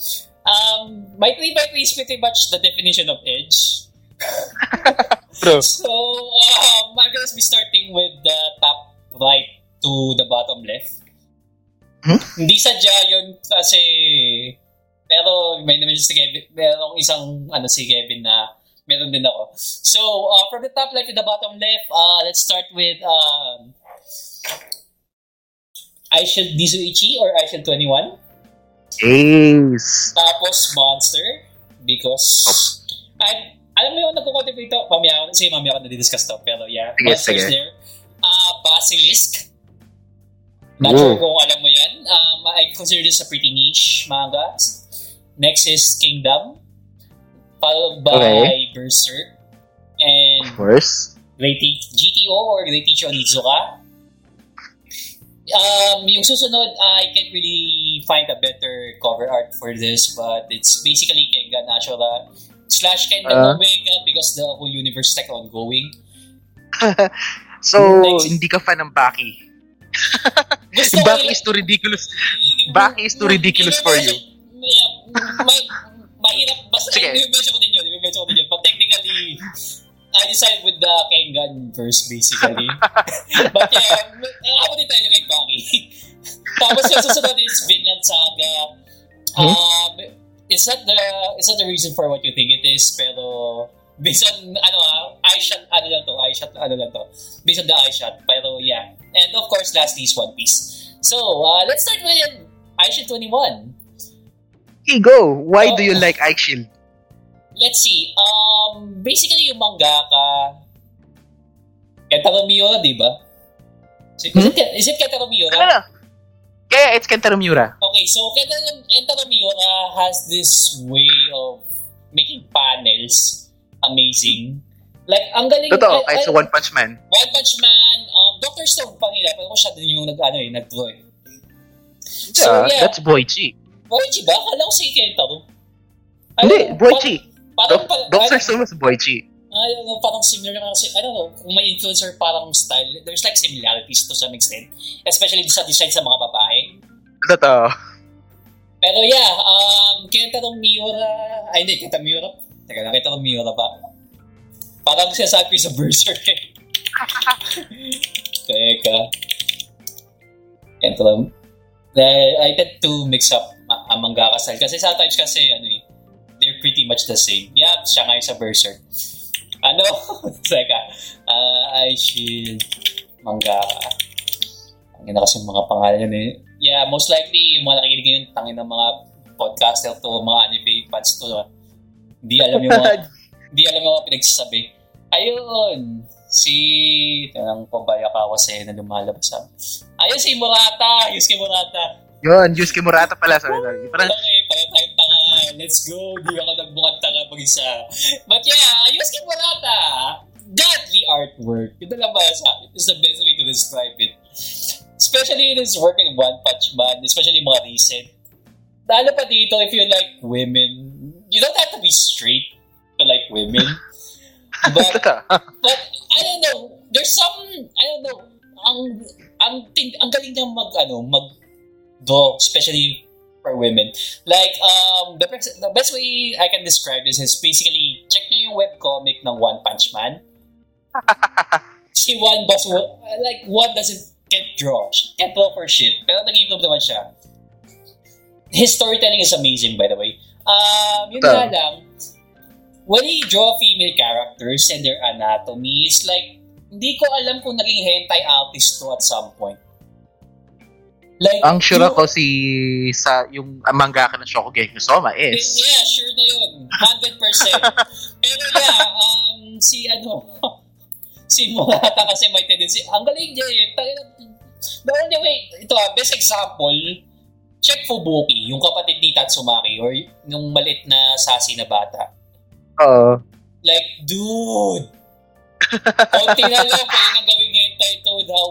um, my 3x3 is pretty much the definition of edge. So, um, I'm gonna be starting with the top right to the bottom left. Hmm? Hindi sadya yun kasi pero may naman si Kevin, merong isang ano si Kevin na meron din ako. So, uh, from the top left to the bottom left, uh, let's start with um, I Shield Nizuichi or I Shield 21. Ace. Tapos Monster because I alam mo yung nagko-contemplate ako, mamaya, sige mamaya ako na-discuss to, pero yeah, Sige, Monster's sige. there. Uh, Basilisk. Not Whoa. sure kung alam mo yan. Um, I consider this a pretty niche manga. Next is Kingdom. Followed by Okay. Berserk. And Of course. Te- GTO or Great Teacher Onizuka. Um, yung susunod, I can't really find a better cover art for this, but it's basically Kenga Natura slash Kenga Uh. Omega because the whole universe is like ongoing. So, Next. hindi ka fan ng Baki. Gusto Yung ko is too ridiculous. Baki is too ridiculous for you. Yeah, ma- mahirap. Basta, Sige. i-mention ko din yun. I-mention ko din yun. But technically, I decided with the Kengan verse basically. But yeah, ako din tayo kay Baki. Tapos yung susunod is Vinland Saga. Um, it's not the it's not the reason for what you think it is, pero based on ano ah, eye shot ano lang to, eye shot ano lang to. Based on the eye shot, pero yeah. And of course, lastly is One Piece. So, uh, let's start with Eye 21. Okay, go. Why Oh. do you like Ike Let's see. Um, basically yung mangaka Kentaro Miura, di ba? Is it, is it, is it Kentaro Miura? Ano? Yeah, it's Kentaro Miura. Okay, so Kentaro, Kentaro Miura has this way of making panels amazing. Like, ang galing. Totoo, kahit sa One Punch Man. One Punch Man, um, Doctor Stone pa nila, pero siya din yung nag, ano, eh, nag-draw eh. So, Yeah, yeah. that's Boichi. Boichi ba? Akala ko si Kentaro. Hindi, Boichi. Parang, Dr. Stone was Boichi. I don't know, parang similar na kasi, I don't know, kung may influencer parang style, there's like similarities to some extent. Especially sa design sa mga babae. Totoo. Pero yeah, um, Kentaro Miura, ay hindi, Kentaro Miura, teka lang, Kentaro Miura ba? Parang sinasabi sa Berserk eh. teka. Kentaro, I, I tend to mix up ang mangaka style. Kasi sometimes kasi, ano eh, they're pretty much the same. Yeah, siya nga yung sa Berserk. Ano? Teka. Uh, I Shield Mangaka. Ang ina kasi mga pangalan yun eh. Yeah, most likely, yung mga nakikinig ngayon, tangin ng mga podcaster to, mga anime fans to. Hindi alam yung mga, hindi alam yung mga pinagsasabi. Ayun, si, tanang Pabaya Kawase na lumalabas sa, ayun si Murata, Yusuke Murata. Yun, Yusuke Murata pala. Sorry, sorry. Parang, Okay, pareho tayong tanga. Let's go. Di ako nagbukad tanga mag-isa. But yeah, Yusuke Murata, godly artwork. Ito lang ba sa It's the best way to describe it. Especially in his work in One Punch Man, especially mga recent. Lalo pa dito, if you like women, you don't have to be straight to like women. But, but I don't know, there's some, I don't know, ang, ang, ting, ang galing niya mag, ano, mag, do, especially for women. Like, um, the, best, the best way I can describe this is basically, check nyo yung webcomic ng One Punch Man. si One Boss, like, One doesn't can't draw. Can't draw for shit. Pero nag-improve naman siya. His storytelling is amazing, by the way. Um, yun nga lang, when he draw female characters and their anatomy, it's like, hindi ko alam kung naging hentai artist to at some point. Like, ang sure ako si sa yung mangaka ng Shokugeki Soma is Yeah, sure na yun. 100%. Pero yeah, um, si ano, si Murata kasi may tendency. Ang galing niya eh. Talagang- The only way, ito ah, best example, check Fubuki, yung kapatid ni Tatsumaki or yung malit na sassy na bata. Oo. Like, dude! Konti na lang pwede nang gawing hentai to with how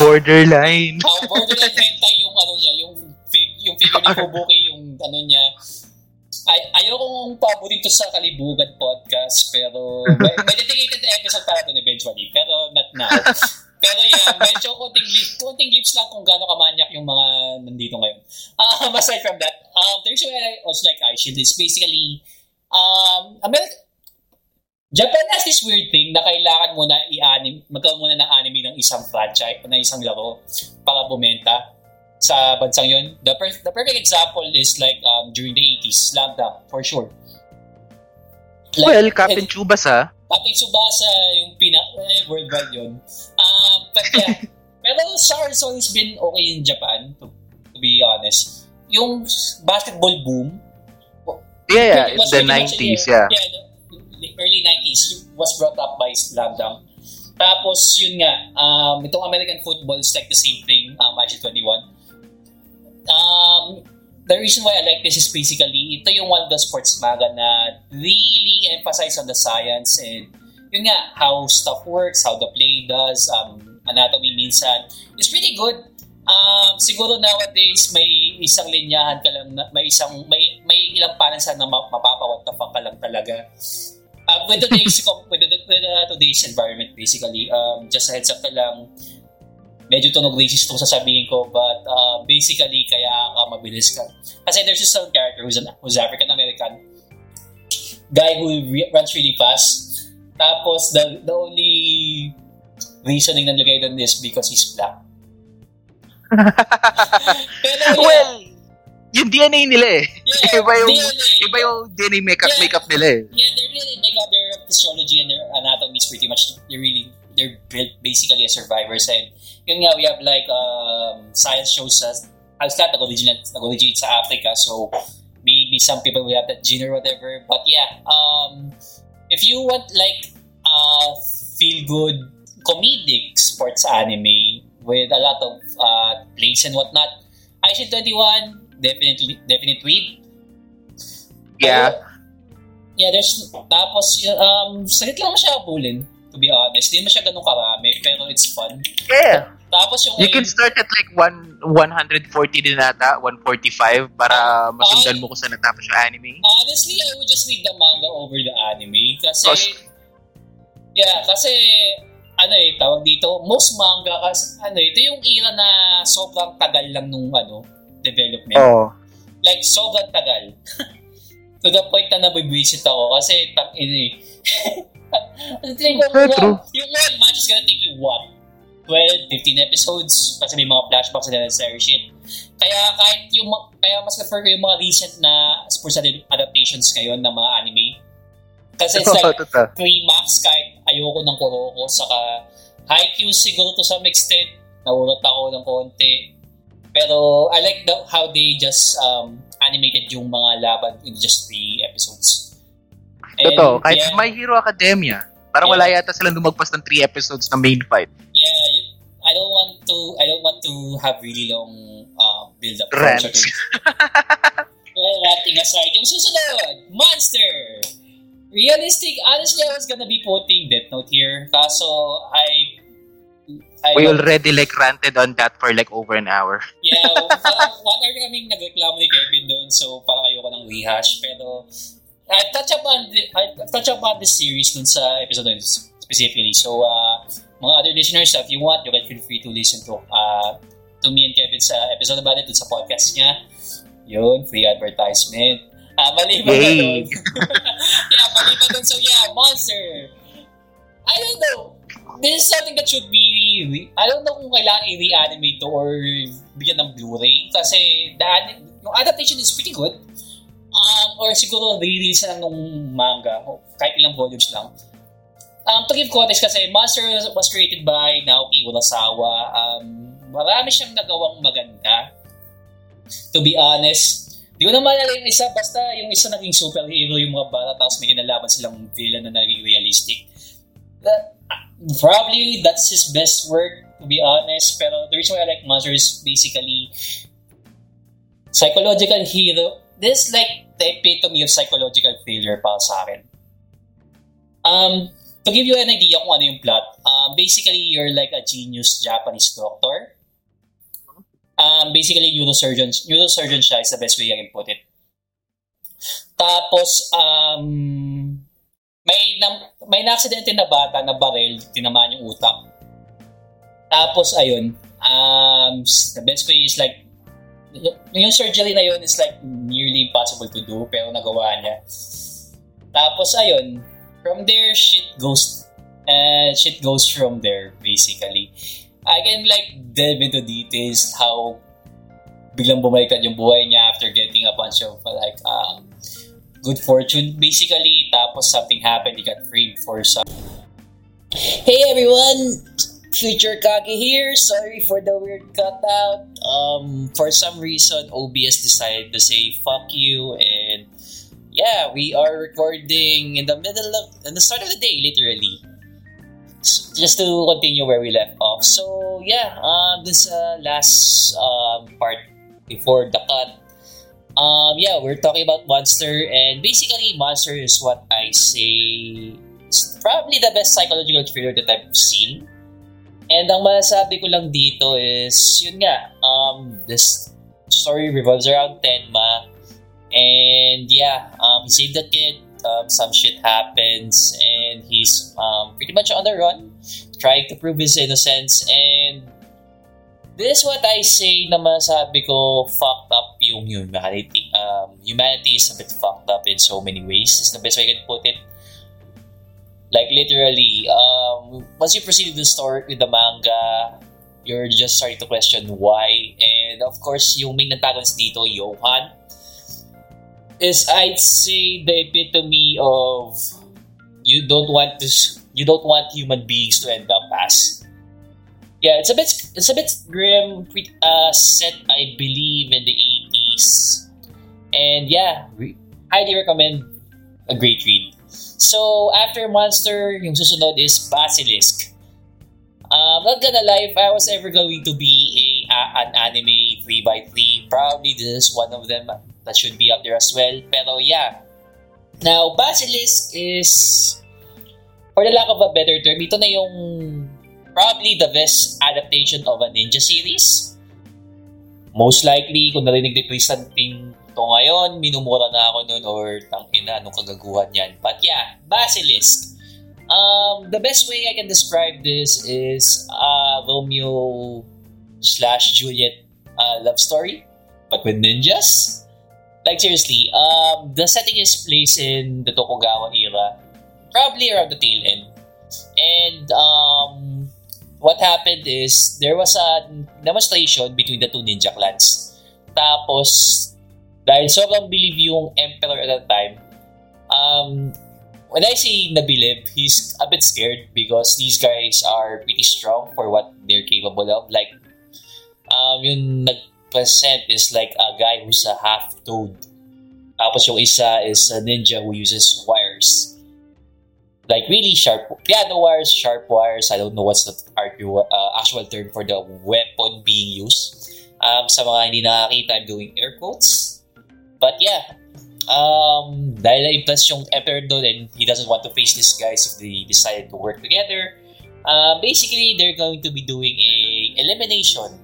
borderline. how borderline hentai yung ano niya, yung fig, yung figure ni Fubuki, yung ano niya. Ay, ayaw kong paborito sa Kalibugan podcast, pero may, may dedicated episode para doon eventually, pero not now. Pero yeah, medyo konting glimpse, konting glimpse lang kung gaano kamanyak yung mga nandito ngayon. Um, aside from that, um, the reason why I also like iShield is basically, um, America, Japan has this weird thing na kailangan mo na i-anime, magkaroon muna ng anime ng isang franchise, ng isang laro para bumenta sa bansang yun. The, per- the perfect example is like um, during the 80s, Slam Dunk, for sure. well, Captain Chubasa. Captain Tsubasa yung pina eh, worldwide yun. But yeah, pero SAR has always been okay in Japan, to, to be honest. Yung basketball boom, Yeah, yeah, was the pretty much 90s, in- yeah. Yeah, the early 90s was brought up by Slam Dunk. Tapos, yun nga, um, itong American football is like the same thing, um, actually 21. Um, the reason why I like this is basically, ito yung one of the sports manga na really emphasize on the science and yun nga, how stuff works, how the play does, um, anatomy minsan. It's pretty good. Um, siguro nowadays may isang linyahan ka lang, na, may isang may may ilang panansan na ma- mapapa what the fuck ka lang talaga. Um, with today's with, the, with the, today's environment basically, um, just a heads up ka lang, medyo tunog racist itong sasabihin ko, but uh, basically kaya ka mabilis ka. Kasi there's this one character who's, an, who's African American, guy who re- runs really fast. Tapos the the only reasoning nilagay doon is because he's black. Pero yeah, Well, yung DNA nila eh. yeah, iba yung- DNA, Iba yung DNA makeup, Yeah. makeup nila eh. Yeah, they're really they got their physiology and their anatomy is pretty much they're really they're built basically as survivors and yun nga we have like um, science shows us as that nag-originate nag-originate sa Africa so maybe some people will have that gene or whatever but yeah um if you want like uh feel good comedic sports anime with a lot of uh plays and whatnot IC 21 definitely definite read Yeah. Yeah, there's, tapos, um, saglit lang siya abulin, to be honest. Hindi mo siya ganun karami, pero it's fun. Yeah. Tapos yung, You can start at like one, 140 din ata, 145 para masundan mo kung saan natapos yung anime. honestly, I would just read the manga over the anime. Kasi, Cause- yeah, kasi, ano eh, tawag dito, most manga, kasi, ano, ito yung era na sobrang tagal lang nung, ano, development. Oh. Like, sobrang tagal. to the point na nabibwisit ako kasi tak ini Tingin ko, True, yung one match is gonna take you what? 12, 15 episodes kasi may mga flashbacks and unnecessary shit. Kaya kahit yung, kaya mas prefer ko yung mga recent na sports adaptations ngayon ng mga anime. Kasi it's like three max kahit ayoko ng Kuroko, saka Haikyuu siguro to some extent, naulot ako ng konti. Pero I like the, how they just um, animated yung mga laban in just three episodes. And, Totoo. Kahit yeah, My Hero Academia, parang yeah. wala yata silang lumagpas ng three episodes na main fight. Yeah, you, I don't want to I don't want to have really long uh, build up. Rants. well, ranting aside, yung susunod, Monster! Realistic, honestly, I was gonna be putting Death Note here. Kaso, I I We already like ranted on that for like over an hour. yeah, parang one hour kaming nagreklamo ni Kevin doon, so parang ayoko ng rehash. Pero, I touch upon the, I touch upon the series dun sa episode na specifically. So, uh, mga other listeners, if you want, you can feel free to listen to uh, to me and Kevin sa episode about it dun sa podcast niya. Yun, free advertisement. Uh, maliban na doon. yeah, maliban doon. So, yeah, Monster. I don't know this is something that should be, I don't know kung kailangan i-reanimate to or bigyan ng Blu-ray kasi the, yung adaptation is pretty good. Um, or siguro release lang nung manga, kahit ilang volumes lang. Um, to give context kasi, Monster was created by Naoki Urasawa. Um, marami siyang nagawang maganda. To be honest, di ko na maalala yung isa, basta yung isa naging superhero yung mga bata tapos may kinalaban silang villain na naging realistic. That, probably that's his best work to be honest pero the reason why I like Monster is basically psychological hero. This is like the epitome of psychological failure para sa akin. Um to give you an idea kung ano yung plot um, basically you're like a genius Japanese doctor um, basically neurosurgeon neurosurgeon siya is the best way I can put it tapos um may na, may na-aksidente na bata na baril, tinamaan yung utak. Tapos, ayun, um, the best way is like, yung surgery na yun is like nearly impossible to do, pero nagawa niya. Tapos, ayun, from there, shit goes, uh, shit goes from there, basically. I can like delve into details how biglang bumaliktad yung buhay niya after getting a bunch of like um, good fortune. Basically tapos something happened. He got framed for some hey everyone. Future kage here. Sorry for the weird cutout. Um for some reason obs decided to say fuck you and yeah we are recording in the middle of in the start of the day literally just to continue where we left off. So yeah um this uh, last uh, part before the cut um, yeah, we're talking about Monster, and basically, Monster is what I say is probably the best psychological thriller that I've seen. And ang masasabi ko lang dito is, yun nga, um, this story revolves around Tenma, and yeah, um, he saved the kid, um, some shit happens, and he's um, pretty much on the run, trying to prove his innocence, and this is what I say na masabi ko fucked up yung humanity. Um, humanity is a bit fucked up in so many ways. Is the best way I can put it. Like literally, um, once you proceed with the story with the manga, you're just starting to question why. And of course, yung main antagonist dito, Johan, is I'd say the epitome of you don't want to you don't want human beings to end up as yeah, it's a bit it's a bit grim. Uh, set I believe in the eighties, and yeah, highly recommend. A great read. So after Monster, yung susunod is Basilisk. Uh, I'm not gonna lie, if I was ever going to be a, uh, an anime 3x3, probably this is one of them that should be up there as well. Pero yeah. Now, Basilisk is, for the lack of a better term, ito na yung probably the best adaptation of a ninja series. Most likely, kung narinig ni Chrysantheme to ngayon, minumura na ako nun or tangina, anong kagaguhan yan. But yeah, Basilisk. Um, the best way I can describe this is uh, Romeo slash Juliet uh, love story, but with ninjas. Like seriously, um, the setting is placed in the Tokugawa era, probably around the tail end. And um, what happened is there was a demonstration between the two ninja clans. Tapos, dahil sobrang believe yung emperor at that time, um, when I say nabilib, he's a bit scared because these guys are pretty strong for what they're capable of. Like, um, yung nag-present is like a guy who's a half-toad. Tapos yung isa is a ninja who uses wires. Like really sharp, piano wires, sharp wires. I don't know what's the uh, actual term for the weapon being used. Um, sa mga hindi nakakita, I'm doing air quotes. But yeah, um, dahil na-impress yung Emperor doon and he doesn't want to face these guys if they decide to work together, uh, basically, they're going to be doing a elimination.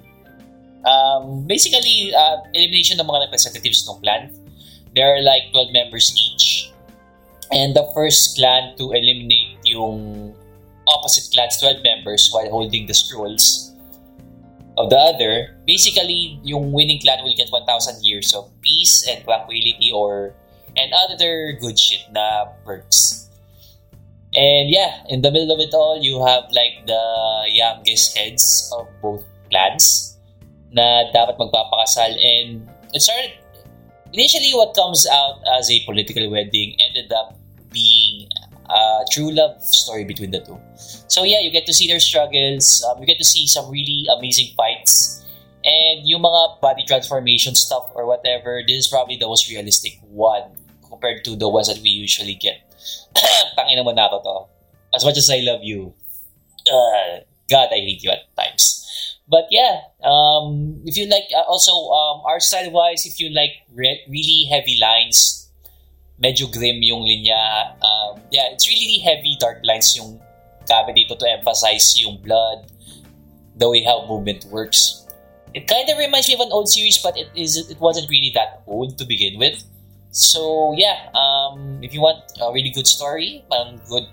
Um, basically, uh, elimination ng mga representatives ng clan. There are like 12 members each. And the first clan to eliminate yung opposite clan's 12 members while holding the scrolls of the other, basically, yung winning clan will get 1,000 years of peace and tranquility or and other good shit na perks. And yeah, in the middle of it all, you have like the youngest heads of both clans na dapat magpapakasal and it started initially what comes out as a political wedding ended up being a true love story between the two. So yeah, you get to see their struggles. Um, you get to see some really amazing fights. And yung mga body transformation stuff or whatever, this is probably the most realistic one compared to the ones that we usually get. Tangin naman na to. As much as I love you, uh, God, I hate you at times. But yeah, um, if you like, uh, also um, art style wise, if you like re- really heavy lines, medyo grim yung linya. Um, yeah, it's really heavy dark lines yung gamit dito to emphasize yung blood, the way how movement works. It kind of reminds me of an old series, but it is it wasn't really that old to begin with. So yeah, um, if you want a really good story, um, good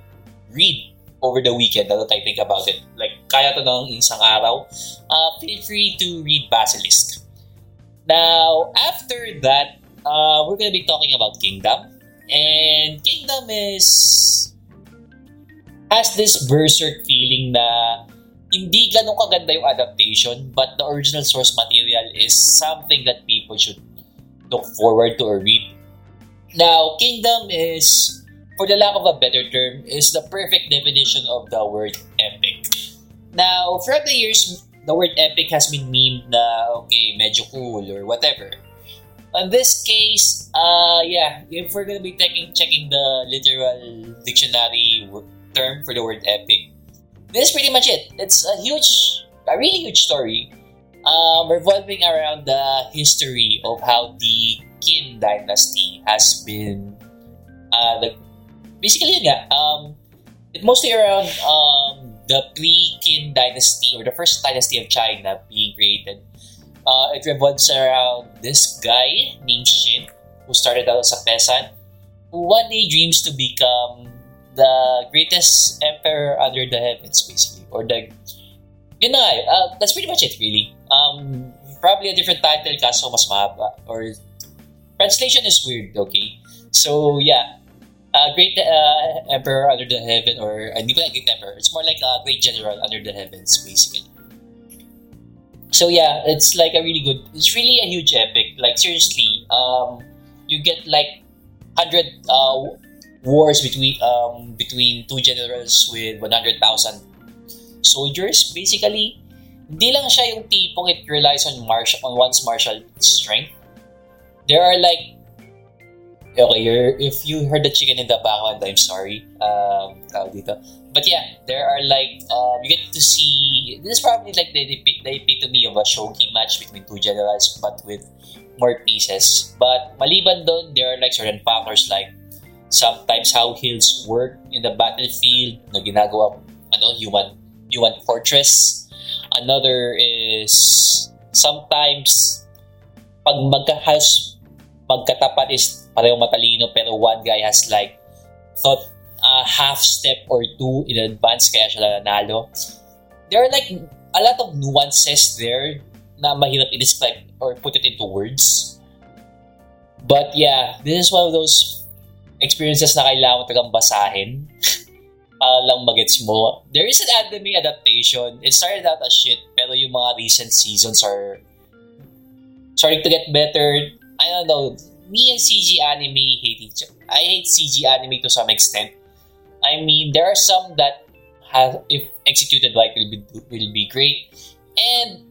read over the weekend, now that I think about it, like kaya to ng isang araw, uh, feel free to read Basilisk. Now, after that, uh, we're gonna be talking about Kingdom. And Kingdom is has this berserk feeling na hindi ganun kaganda yung adaptation but the original source material is something that people should look forward to or read. Now, Kingdom is, for the lack of a better term, is the perfect definition of the word epic. Now, throughout the years, the word epic has been memed na, okay, medyo cool or whatever. In this case, uh, yeah, if we're gonna be taking, checking the literal dictionary term for the word epic, this is pretty much it. It's a huge, a really huge story um, revolving around the history of how the Qin dynasty has been, uh, basically nga, um, mostly around um, the pre-Qin dynasty or the first dynasty of China being created uh, it revolves around this guy named Shin, who started out as a peasant, who one day dreams to become the greatest emperor under the heavens, basically. Or the... Yun na uh, that's pretty much it, really. Um, probably a different title kaso mas mahaba. Or... Translation is weird, okay? So, yeah. Uh, great uh, emperor under the heaven, or uh, hindi uh, great emperor. It's more like a great general under the heavens, basically. So yeah, it's like a really good. It's really a huge epic. Like seriously, um, you get like hundred uh, wars between um, between two generals with one hundred thousand soldiers. Basically, hindi lang siya yung tipong it relies on martial on one's martial strength. There are like okay, you're, if you heard the chicken in the background, I'm sorry. Um, dito. But yeah, there are like um, you get to see. This is probably like the the, epitome of a shogi match between two generals, but with more pieces. But maliban doon, there are like certain factors like sometimes how hills work in the battlefield na ginagawa ano human human fortress. Another is sometimes pag magkahas magkatapat is pareho matalino pero one guy has like thought a half step or two in advance kaya siya nanalo. There are like a lot of nuances there na mahirap i-describe or put it into words. But yeah, this is one of those experiences na kailangan mo talagang basahin. uh, lang magets mo. There is an anime adaptation. It started out as shit, pero yung mga recent seasons are starting to get better. I don't know. Me and CG anime hate each other. I hate CG anime to some extent. I mean, there are some that have, if executed right, will be will be great. And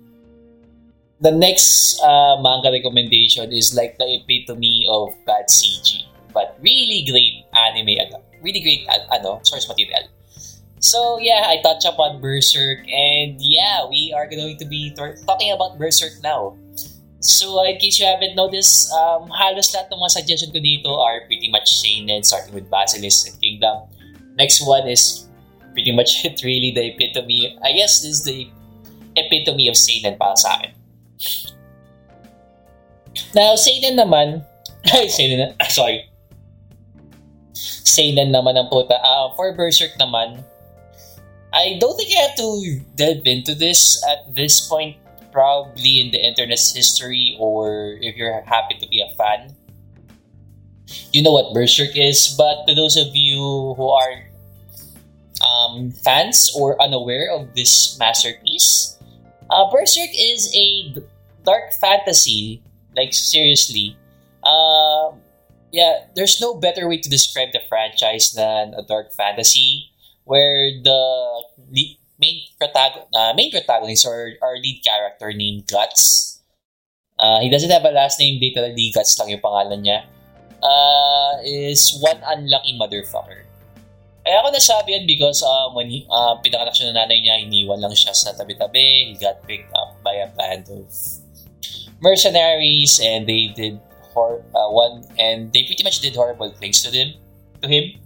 the next uh, manga recommendation is like the epitome of bad CG, but really great anime really great ano, source material. So yeah, I touch upon Berserk and yeah, we are going to be talking about Berserk now. So in case you haven't noticed, um, halos lahat ng mga suggestion ko dito are pretty much seinen, starting with Basilisk and Kingdom. Next one is pretty much it really the epitome, I guess this is the epitome of seinen para sa akin. Now, seinen naman, ay, seinen, sorry, seinen naman ang puta. Uh, for Berserk naman, I don't think I have to delve into this at this point, probably in the internet's history, or if you're happy to be a fan. You know what Berserk is, but to those of you who are um, fans or unaware of this masterpiece, uh, Berserk is a dark fantasy, like seriously. Uh, yeah, there's no better way to describe the franchise than a dark fantasy where the main protagonist, uh, main protagonist or our lead character named Guts. Uh, he doesn't have a last name, literally Guts lang yung pangalan niya. Uh, is one unlucky motherfucker. Kaya ako nasabi yan because um, when he, uh, pinanganak siya ng nanay niya, iniwan lang siya sa tabi-tabi. He got picked up by a band of mercenaries and they did hor- uh, one and they pretty much did horrible things to them to him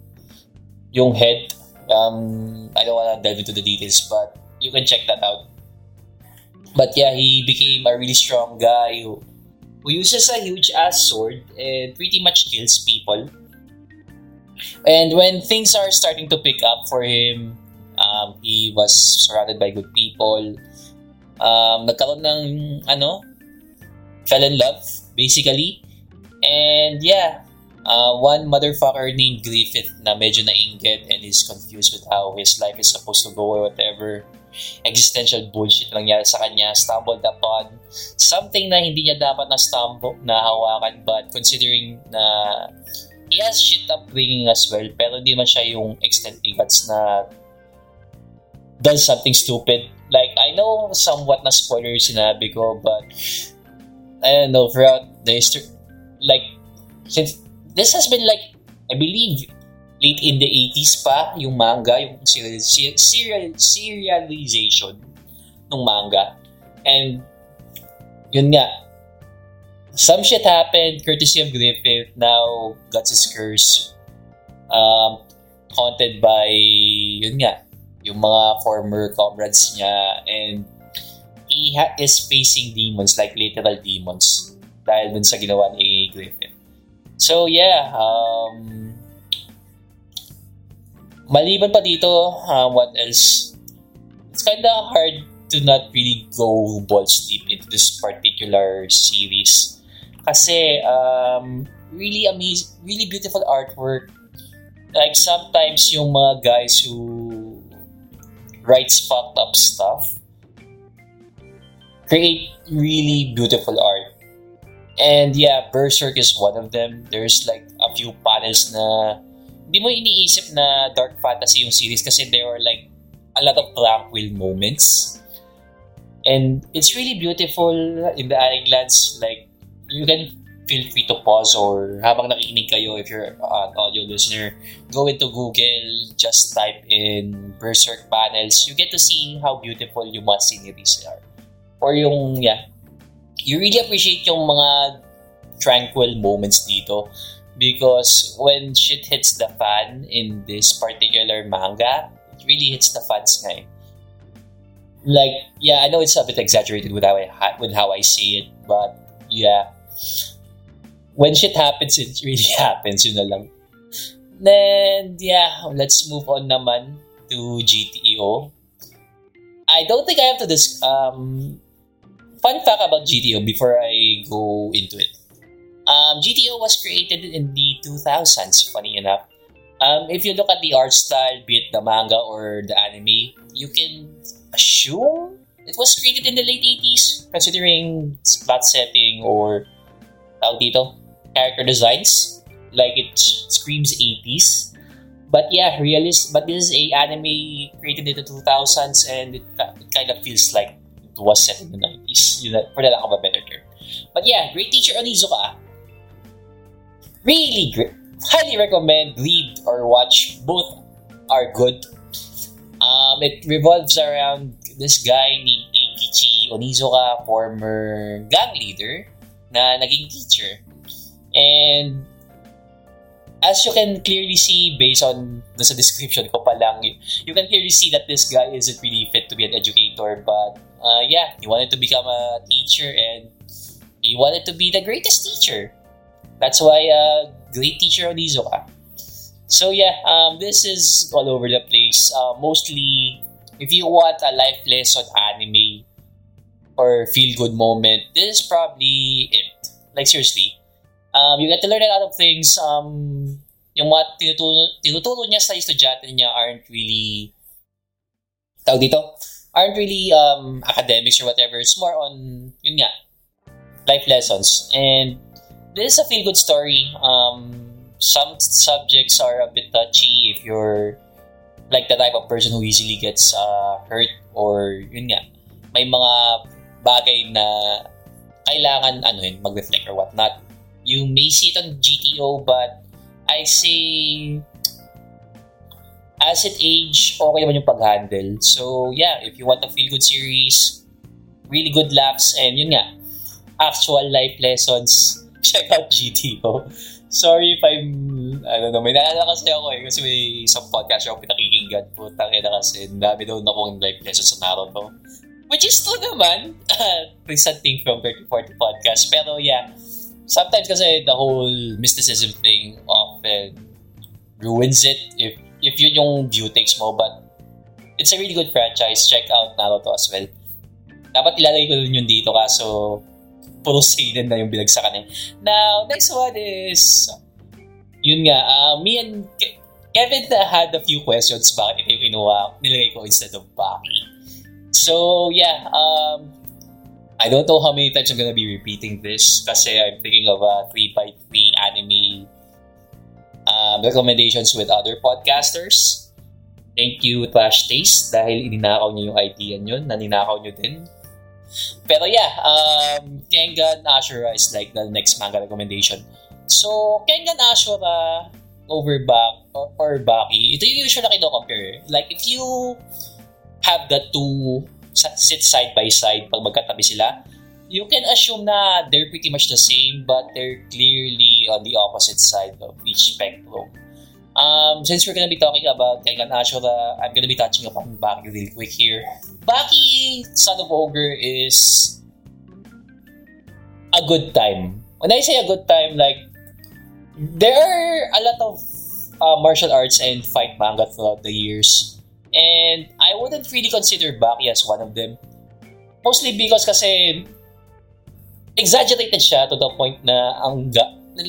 yung head um I don't want to delve into the details but you can check that out. But yeah he became a really strong guy who who uses a huge ass sword and pretty much kills people. And when things are starting to pick up for him um, he was surrounded by good people. Um, nagkaroon ng ano fell in love basically. And yeah, uh, one motherfucker named Griffith na medyo nainggit and is confused with how his life is supposed to go or whatever. Existential bullshit nangyari sa kanya. Stumbled upon something na hindi niya dapat na stumble na hawakan. But considering na he has shit upbringing as well pero hindi man siya yung extent guts na does something stupid. Like I know somewhat na spoiler sinabi ko but I don't know throughout the history like since this has been like I believe late in the 80s pa yung manga, yung serial, serial serialization ng manga. And yun nga, some shit happened courtesy of Griffith. Now, Guts is curse. Um, haunted by, yun nga, yung mga former comrades niya. And he ha- is facing demons, like literal demons dahil dun sa ginawa ni Griffin. So yeah, um, maliban pa dito, uh, what else? It's kind of hard to not really go balls deep into this particular series. Kasi um, really amazing, really beautiful artwork. Like sometimes yung mga guys who writes fucked up stuff create really beautiful art And yeah, Berserk is one of them. There's like a few panels na hindi mo iniisip na dark fantasy yung series kasi there are like a lot of tranquil moments. And it's really beautiful in the eye glance. Like, you can feel free to pause or habang nakikinig kayo, if you're an audio listener, go into Google, just type in Berserk panels. You get to see how beautiful yung mga sceneries are. Or yung, yeah, you really appreciate yung mga tranquil moments dito because when shit hits the fan in this particular manga, it really hits the fans nga. Like, yeah, I know it's a bit exaggerated with how I, with how I say it, but yeah. When shit happens, it really happens, yun na lang. Then, yeah, let's move on naman to GTO. I don't think I have to dis- um, fun fact about GTO before I go into it. Um, GTO was created in the 2000s, funny enough. Um, if you look at the art style, be it the manga or the anime, you can assume it was created in the late 80s, considering plot setting or dito, character designs. Like it screams 80s. But yeah, realist. But this is a anime created in the 2000s, and it, it kind of feels like was set in the 90s. Yun, for the lack of a better term. But yeah, great teacher Onizuka. Really great. Highly recommend, read, or watch. Both are good. Um, it revolves around this guy named Eikichi Onizuka, former gang leader, na naging teacher. And as you can clearly see based on the description ko pa lang, you can clearly see that this guy isn't really fit to be an educator. But uh, yeah, he wanted to become a teacher and he wanted to be the greatest teacher. That's why uh, great teacher Onizuka. So yeah, um, this is all over the place. Uh, mostly, if you want a life lesson anime or feel good moment, this is probably it. Like seriously, um, you get to learn a lot of things. Um, yung mga tinuturo, tinuturo niya sa estudyante niya aren't really, tawag dito, aren't really um, academics or whatever. It's more on, yun nga, life lessons. And this is a feel-good story. Um, some subjects are a bit touchy if you're like the type of person who easily gets uh, hurt or yun nga, may mga bagay na kailangan ano yun, mag-reflect or whatnot you may see it on GTO, but I say as it age, okay naman yung pag-handle. So, yeah, if you want a feel-good series, really good laps, and yun nga, actual life lessons, check out GTO. Sorry if I'm, I don't know, may naalala kasi ako eh, kasi may isang podcast ako pinakikinggan po, tangina kasi, dami daw na kong life lessons sa Naruto. Which is true naman, recent thing from 3040 podcast. Pero yeah, sometimes kasi the whole mysticism thing often ruins it if if yun yung view takes mo but it's a really good franchise. Check out Naruto as well. Dapat ilalagay ko din yun dito kaso puro seinen na yung binagsakan eh now next one is yun nga uh, me and Ke- Kevin uh, had a few questions bakit ito yung kinuha nilagay ko instead of Baki so yeah um I don't know how many times I'm gonna be repeating this kasi I'm thinking of a 3x3 anime um, recommendations with other podcasters. Thank you, Trash Taste, dahil ininakaw niyo yung idea nyo, naninakaw niyo din. Pero yeah, um, Kengan Ashura is like the next manga recommendation. So, Kengan Ashura over back or, or Baki, ito yung usual na kino-compare. Like, if you have the two sit side by side pag magkatabi sila, you can assume na they're pretty much the same but they're clearly on the opposite side of each spectrum. Um, since we're gonna be talking about Kengan Ashura, I'm gonna be touching upon Baki real quick here. Baki, Son of Ogre is a good time. When I say a good time, like, there are a lot of uh, martial arts and fight manga throughout the years And I wouldn't really consider Baki as one of them. Mostly because kasi exaggerated siya to the point na ang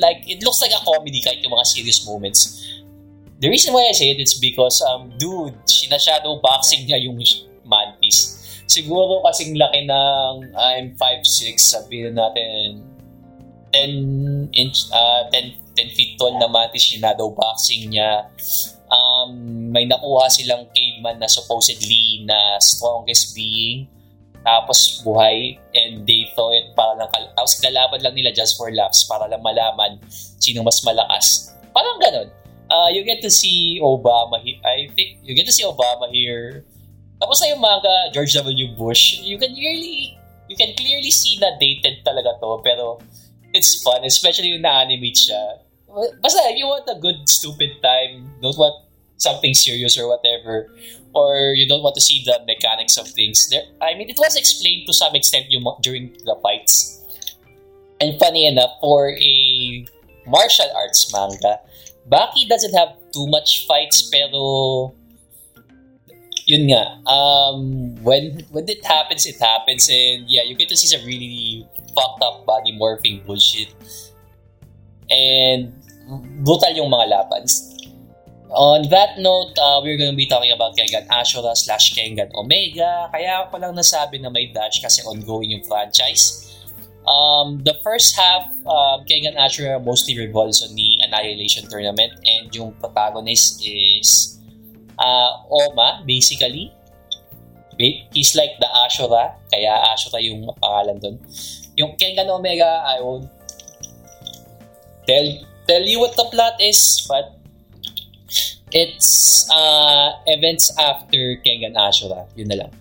like it looks like a comedy kahit yung mga serious moments. The reason why I say it is because um dude, sinashadow boxing niya yung mantis. Siguro kasing laki ng I'm 5'6", sabihin natin 10 inch uh, 10 10 feet tall na mantis shadow boxing niya um, may nakuha silang caveman na supposedly na strongest being tapos buhay and they thought it para lang tapos lalaban lang nila just for laughs para lang malaman sino mas malakas. Parang ganun. Uh, you get to see Obama I think you get to see Obama here. Tapos na yung manga George W. Bush you can really you can clearly see na dated talaga to pero it's fun especially yung na-animate siya. Basta if you want a good stupid time, don't want something serious or whatever, or you don't want to see the mechanics of things. There, I mean, it was explained to some extent during the fights. And funny enough, for a martial arts manga, Baki doesn't have too much fights, pero yun nga, um, when when it happens, it happens, and yeah, you get to see some really fucked up body morphing bullshit. And brutal yung mga labans. On that note, uh, we're going to be talking about Kengan Ashura slash Kengan Omega. Kaya ko lang nasabi na may dash kasi ongoing yung franchise. Um, the first half, um, Kengan Ashura mostly revolves on the Annihilation Tournament and yung protagonist is uh, Oma, basically. He's like the Ashura, kaya Ashura yung pangalan doon. Yung Kengan Omega, I won't tell, tell you what the plot is, but it's uh, events after Kengan Ashura. Yun na lang.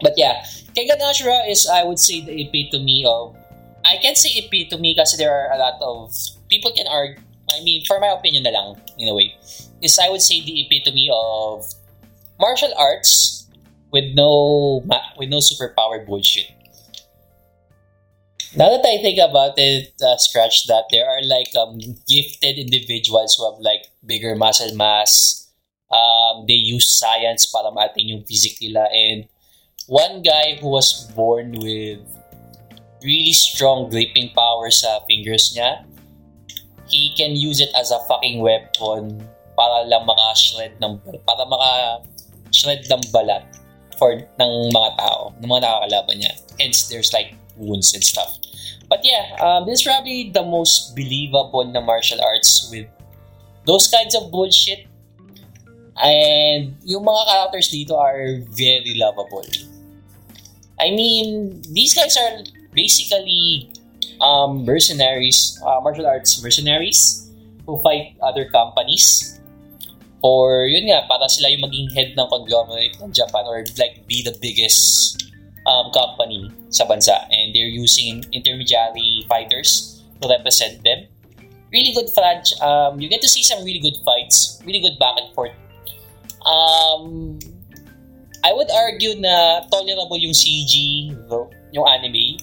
But yeah, Kengan Ashura is, I would say, the epitome of... I can say epitome kasi there are a lot of... People can argue... I mean, for my opinion na lang, in a way. Is I would say the epitome of martial arts with no with no superpower bullshit. Now that I think about it, uh, scratch that, there are like um, gifted individuals who have like bigger muscle mass. Um, they use science para maating yung physique nila. And one guy who was born with really strong gripping power sa fingers niya, he can use it as a fucking weapon para lang maka-shred ng para maka-shred ng balat for ng mga tao, ng mga nakakalaban niya. Hence, there's like wounds and stuff. But yeah, um, this is probably the most believable na martial arts with those kinds of bullshit. And yung mga characters dito are very lovable. I mean, these guys are basically um, mercenaries, uh, martial arts mercenaries who fight other companies or yun nga, para sila yung maging head ng conglomerate ng Japan or like be the biggest um, company sa bansa and they're using intermediary fighters to represent them. Really good franch. Um, you get to see some really good fights, really good back and forth. Um, I would argue na tolerable yung CG, though, yung anime.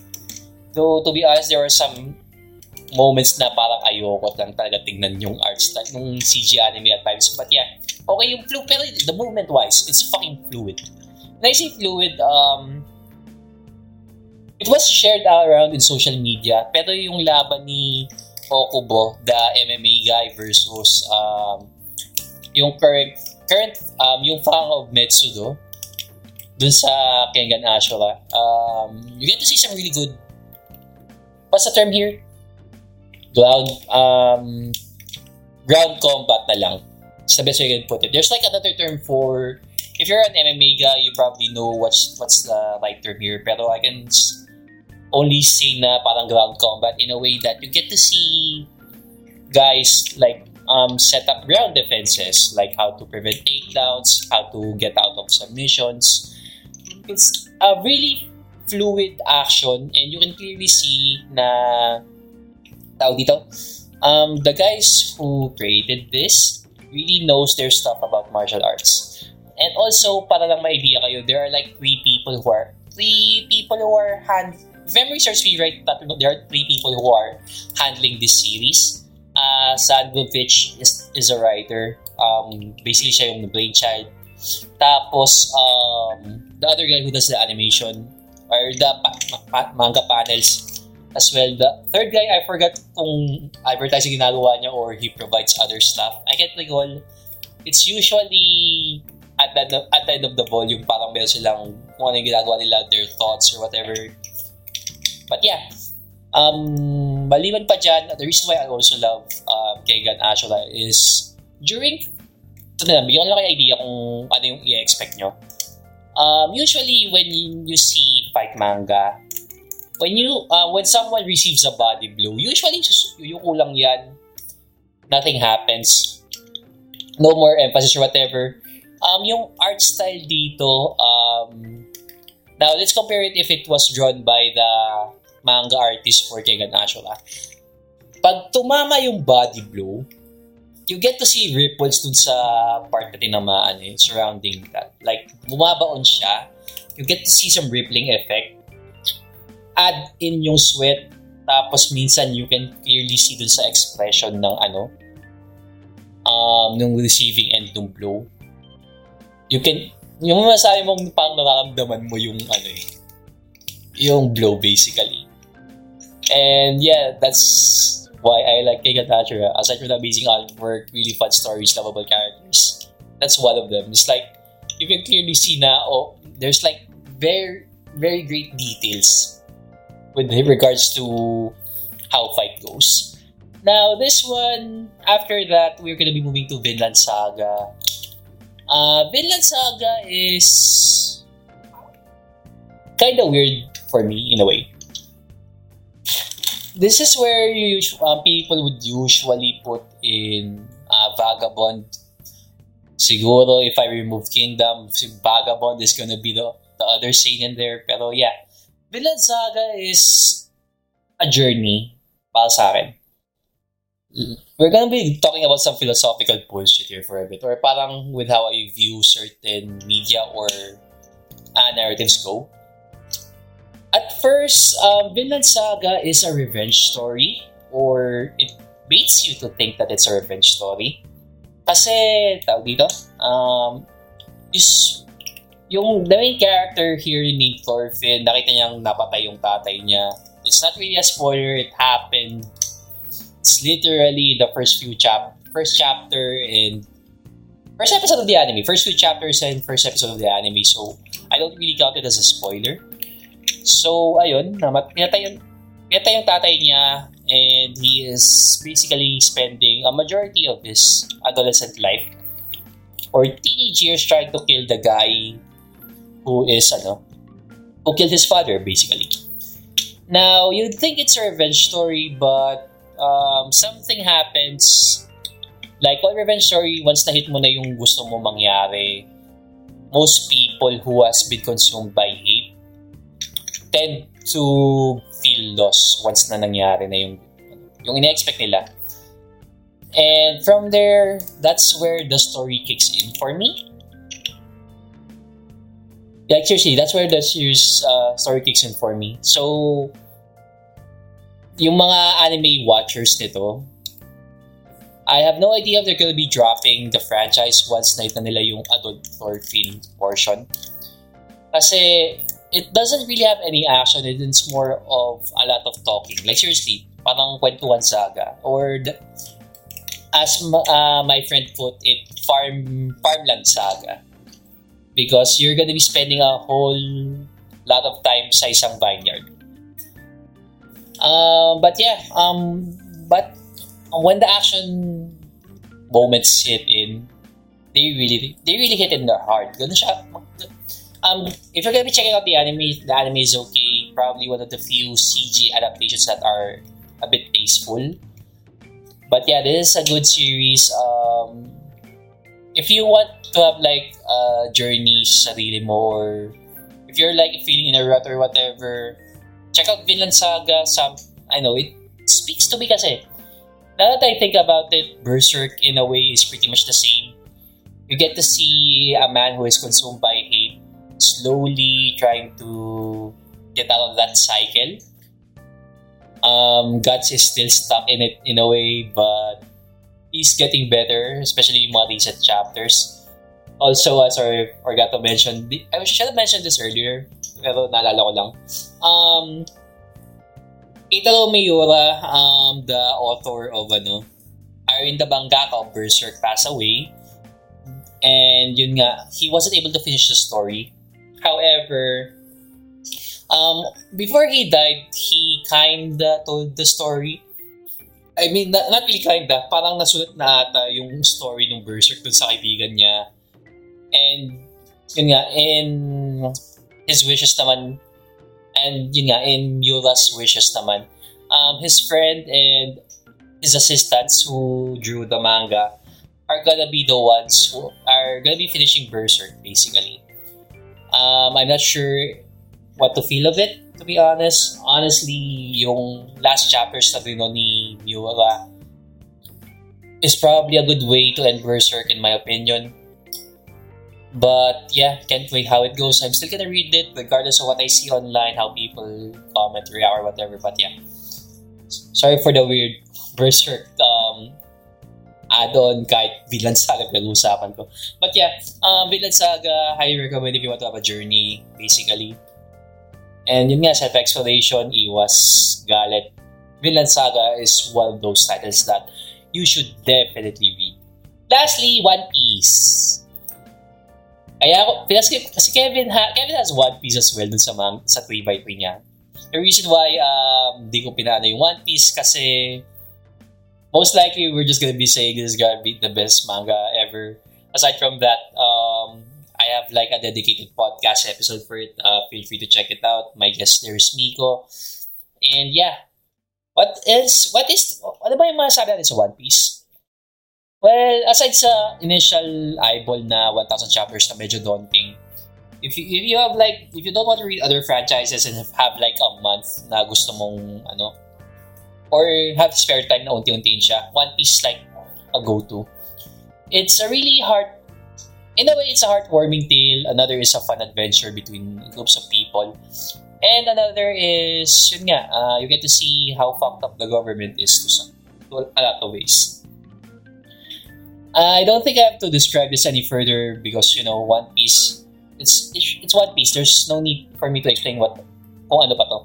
Though, to be honest, there were some moments na parang ayoko lang talaga tingnan yung art style, yung CG anime at times. But yeah, okay yung fluid, pero the movement-wise, it's fucking fluid. When I say fluid, um, it was shared around in social media, pero yung laban ni Okubo, the MMA guy versus um, yung current, current um, yung Fang of Metsudo, dun sa Kengan Ashura, um, you get to see some really good, what's the term here? Ground, um, ground combat na lang. It's the best way I can put it. There's like another term for, if you're an MMA guy, you probably know what's what's the right term here. Pero I can only say na parang ground combat in a way that you get to see guys like um, set up ground defenses, like how to prevent takedowns, how to get out of submissions. It's a really fluid action and you can clearly see na tao dito, um, the guys who created this really knows their stuff about martial arts. And also, para lang may idea kayo, there are like three people who are, three people who are hand, if memory serves me right, there are three people who are handling this series. Uh, Sadovich is, is a writer. Um, basically, siya yung brainchild. Tapos, um, the other guy who does the animation, or the pa- pa- manga panels, as well. The third guy, I forgot kung advertising ginagawa niya or he provides other stuff. I can't recall. It's usually at the, at the end of the volume, parang meron silang kung ano yung ginagawa nila, their thoughts or whatever. But yeah, um, maliban pa dyan, the reason why I also love um, Kegan Ashura is during, ito na, bigyan ko lang kayo idea kung ano yung i-expect nyo. Um, usually, when you see fight manga, when you uh, when someone receives a body blow, usually yung kulang yan. Nothing happens. No more emphasis or whatever. Um, yung art style dito, um, now let's compare it if it was drawn by the manga artist for Kegan Ashura. Pag tumama yung body blow, you get to see ripples dun sa part na tinamaan eh, surrounding that. Like, bumabaon siya. You get to see some rippling effect add in yung sweat tapos minsan you can clearly see dun sa expression ng ano um, ng receiving end ng blow you can yung masabi mong pang nararamdaman mo yung ano eh yung blow basically and yeah that's why I like Keiga Tachira, aside from the amazing artwork, really fun stories, lovable characters. That's one of them. It's like, you can clearly see now, oh, there's like very, very great details with regards to how fight goes. Now, this one, after that, we're gonna be moving to Vinland Saga. Uh, Vinland Saga is kind of weird for me in a way. This is where you, uh, people would usually put in uh, Vagabond. Siguro, if I remove Kingdom, Vagabond is gonna be the, the other scene in there. Pero yeah, Vinland Saga is a journey para sa akin. We're gonna be talking about some philosophical bullshit here for a bit. Or parang with how I view certain media or uh, narratives go. First, um, Vinland Saga is a revenge story or it baits you to think that it's a revenge story. Kasi, tawag dito, um, is, yung the main character here named Thorfinn, nakita niyang napatay yung tatay niya. It's not really a spoiler, it happened. It's literally the first few chap first chapter and first episode of the anime. First few chapters and first episode of the anime. So, I don't really count it as a spoiler. So, ayun, namat, pinatay, yung, pinatay yung tatay niya and he is basically spending a majority of his adolescent life or teenage years trying to kill the guy who is, ano, who killed his father, basically. Now, you'd think it's a revenge story, but um, something happens. Like, all revenge story, once na-hit mo na yung gusto mo mangyari, most people who has been consumed by hate tend to feel lost once na nangyari na yung yung ina-expect nila. And from there, that's where the story kicks in for me. Like seriously, that's where the series uh, story kicks in for me. So, yung mga anime watchers nito, I have no idea if they're gonna be dropping the franchise once na nila yung adult Thorfinn portion. Kasi it doesn't really have any action. It's more of a lot of talking. Like seriously, parang kwentuhan saga. Or the, as uh, my friend put it, farm farmland saga. Because you're gonna be spending a whole lot of time sa isang vineyard. Um, but yeah, um, but when the action moments hit in, they really they really hit in their heart. Ganun siya, um, if you're gonna be checking out the anime, the anime is okay. Probably one of the few CG adaptations that are a bit tasteful. But yeah, this is a good series. Um, if you want to have like a journey sa sarili mo or if you're like feeling in a rut or whatever, check out Vinland Saga. Some I know it speaks to me kasi. Now that I think about it, Berserk in a way is pretty much the same. You get to see a man who is consumed by slowly trying to get out of that cycle. Um, Guts is still stuck in it in a way, but he's getting better, especially in mga recent chapters. Also, as I forgot to mention, I should have mentioned this earlier, pero naalala ko lang. Um, Italo Miura, um, the author of ano, Iron the Bangaka of Berserk passed away. And yun nga, he wasn't able to finish the story. However, um, before he died, he kinda told the story. I mean, not, not really kinda, parang nasulat na ata yung story ng Berserk dun sa kaibigan niya. And, yun nga, in his wishes naman, and yun nga, in Yura's wishes naman, um, his friend and his assistants who drew the manga are gonna be the ones who are gonna be finishing Berserk, basically. Um, I'm not sure what to feel of it, to be honest. Honestly, yung last chapters na rin ni Miura is probably a good way to end Berserk, in my opinion. But yeah, can't wait how it goes. I'm still gonna read it regardless of what I see online, how people comment, react, or whatever. But yeah, sorry for the weird Berserk um, add-on kahit Vinland Saga pinag-uusapan ko. But yeah, um, Vinland Saga, highly recommend if you want to have a journey, basically. And yun nga, self-exploration, iwas, galit, Vinland Saga is one of those titles that you should definitely read. Lastly, One Piece. Kaya ako, kasi, kasi Kevin, ha, Kevin has One Piece as well dun sa, mang, sa 3x3 niya. The reason why um, di ko pinano yung One Piece kasi most likely we're just gonna be saying this is gonna be the best manga ever. Aside from that, um, I have like a dedicated podcast episode for it. Uh, feel free to check it out. My guest there is Miko. And yeah, what else? What is, ano ba yung natin sa One Piece? Well, aside sa initial eyeball na 1,000 chapters na medyo daunting, if you, if you have like, if you don't want to read other franchises and have like a month na gusto mong, ano, or have spare time na unti-untiin siya, One Piece like a go-to. It's a really heart, in a way, it's a heartwarming tale. Another is a fun adventure between groups of people. And another is, yun nga, uh, you get to see how fucked up the government is to some, to a lot of ways. I don't think I have to describe this any further because you know One Piece. It's it's One Piece. There's no need for me to explain what kung ano pa to.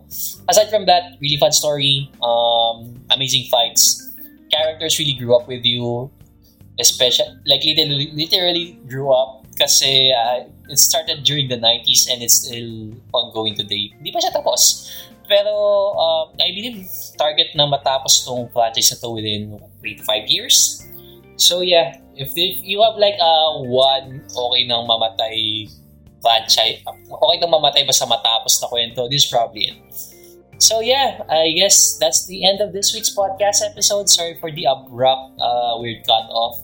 Aside from that, really fun story, um, amazing fights, characters really grew up with you, especially like literally, literally grew up kasi uh, it started during the 90s and it's still ongoing today. Hindi pa siya tapos. Pero um, I believe target na matapos tong franchise na to within 3 to 5 years. So yeah, if, if you have like a uh, one okay nang mamatay franchise, okay nang mamatay basta matapos na kwento, this is probably it. So yeah, I guess that's the end of this week's podcast episode. Sorry for the abrupt, uh, weird cut off.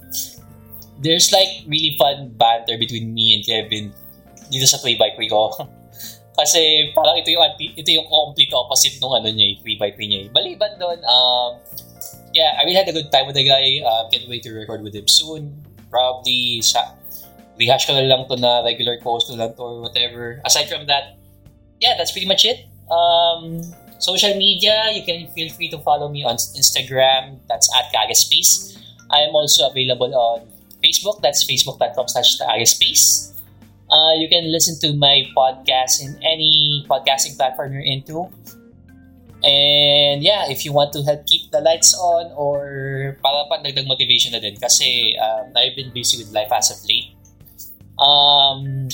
There's like really fun banter between me and Kevin dito sa 3x3 ko. Kasi parang ito yung ito yung complete opposite nung ano niya, 3x3 niya. Baliban doon, um, yeah, I really had a good time with the guy. Uh, can't wait to record with him soon. Probably, sa, rehash ko na lang to na regular post na lang to or whatever. Aside from that, yeah, that's pretty much it. Um, social media, you can feel free to follow me on Instagram. That's at Kagaspace. I am also available on Facebook. That's facebook.com slash Kagaspace. Uh, you can listen to my podcast in any podcasting platform you're into. And yeah, if you want to help keep the lights on or para pandagdag motivation na din kasi um, I've been busy with life as of late. Um,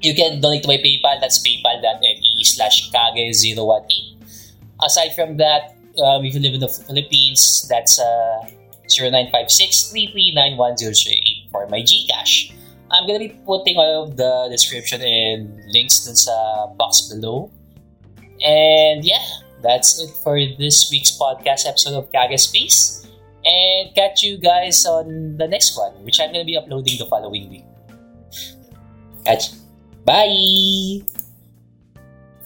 you can donate to my PayPal. That's paypal.me slash kage018. Aside from that, um, if you live in the Philippines, that's uh, 0956 for my GCash. I'm gonna be putting all of the description and links dun the box below. And yeah, that's it for this week's podcast episode of Kaga Space. And catch you guys on the next one, which I'm to be uploading the following week. Catch. Bye!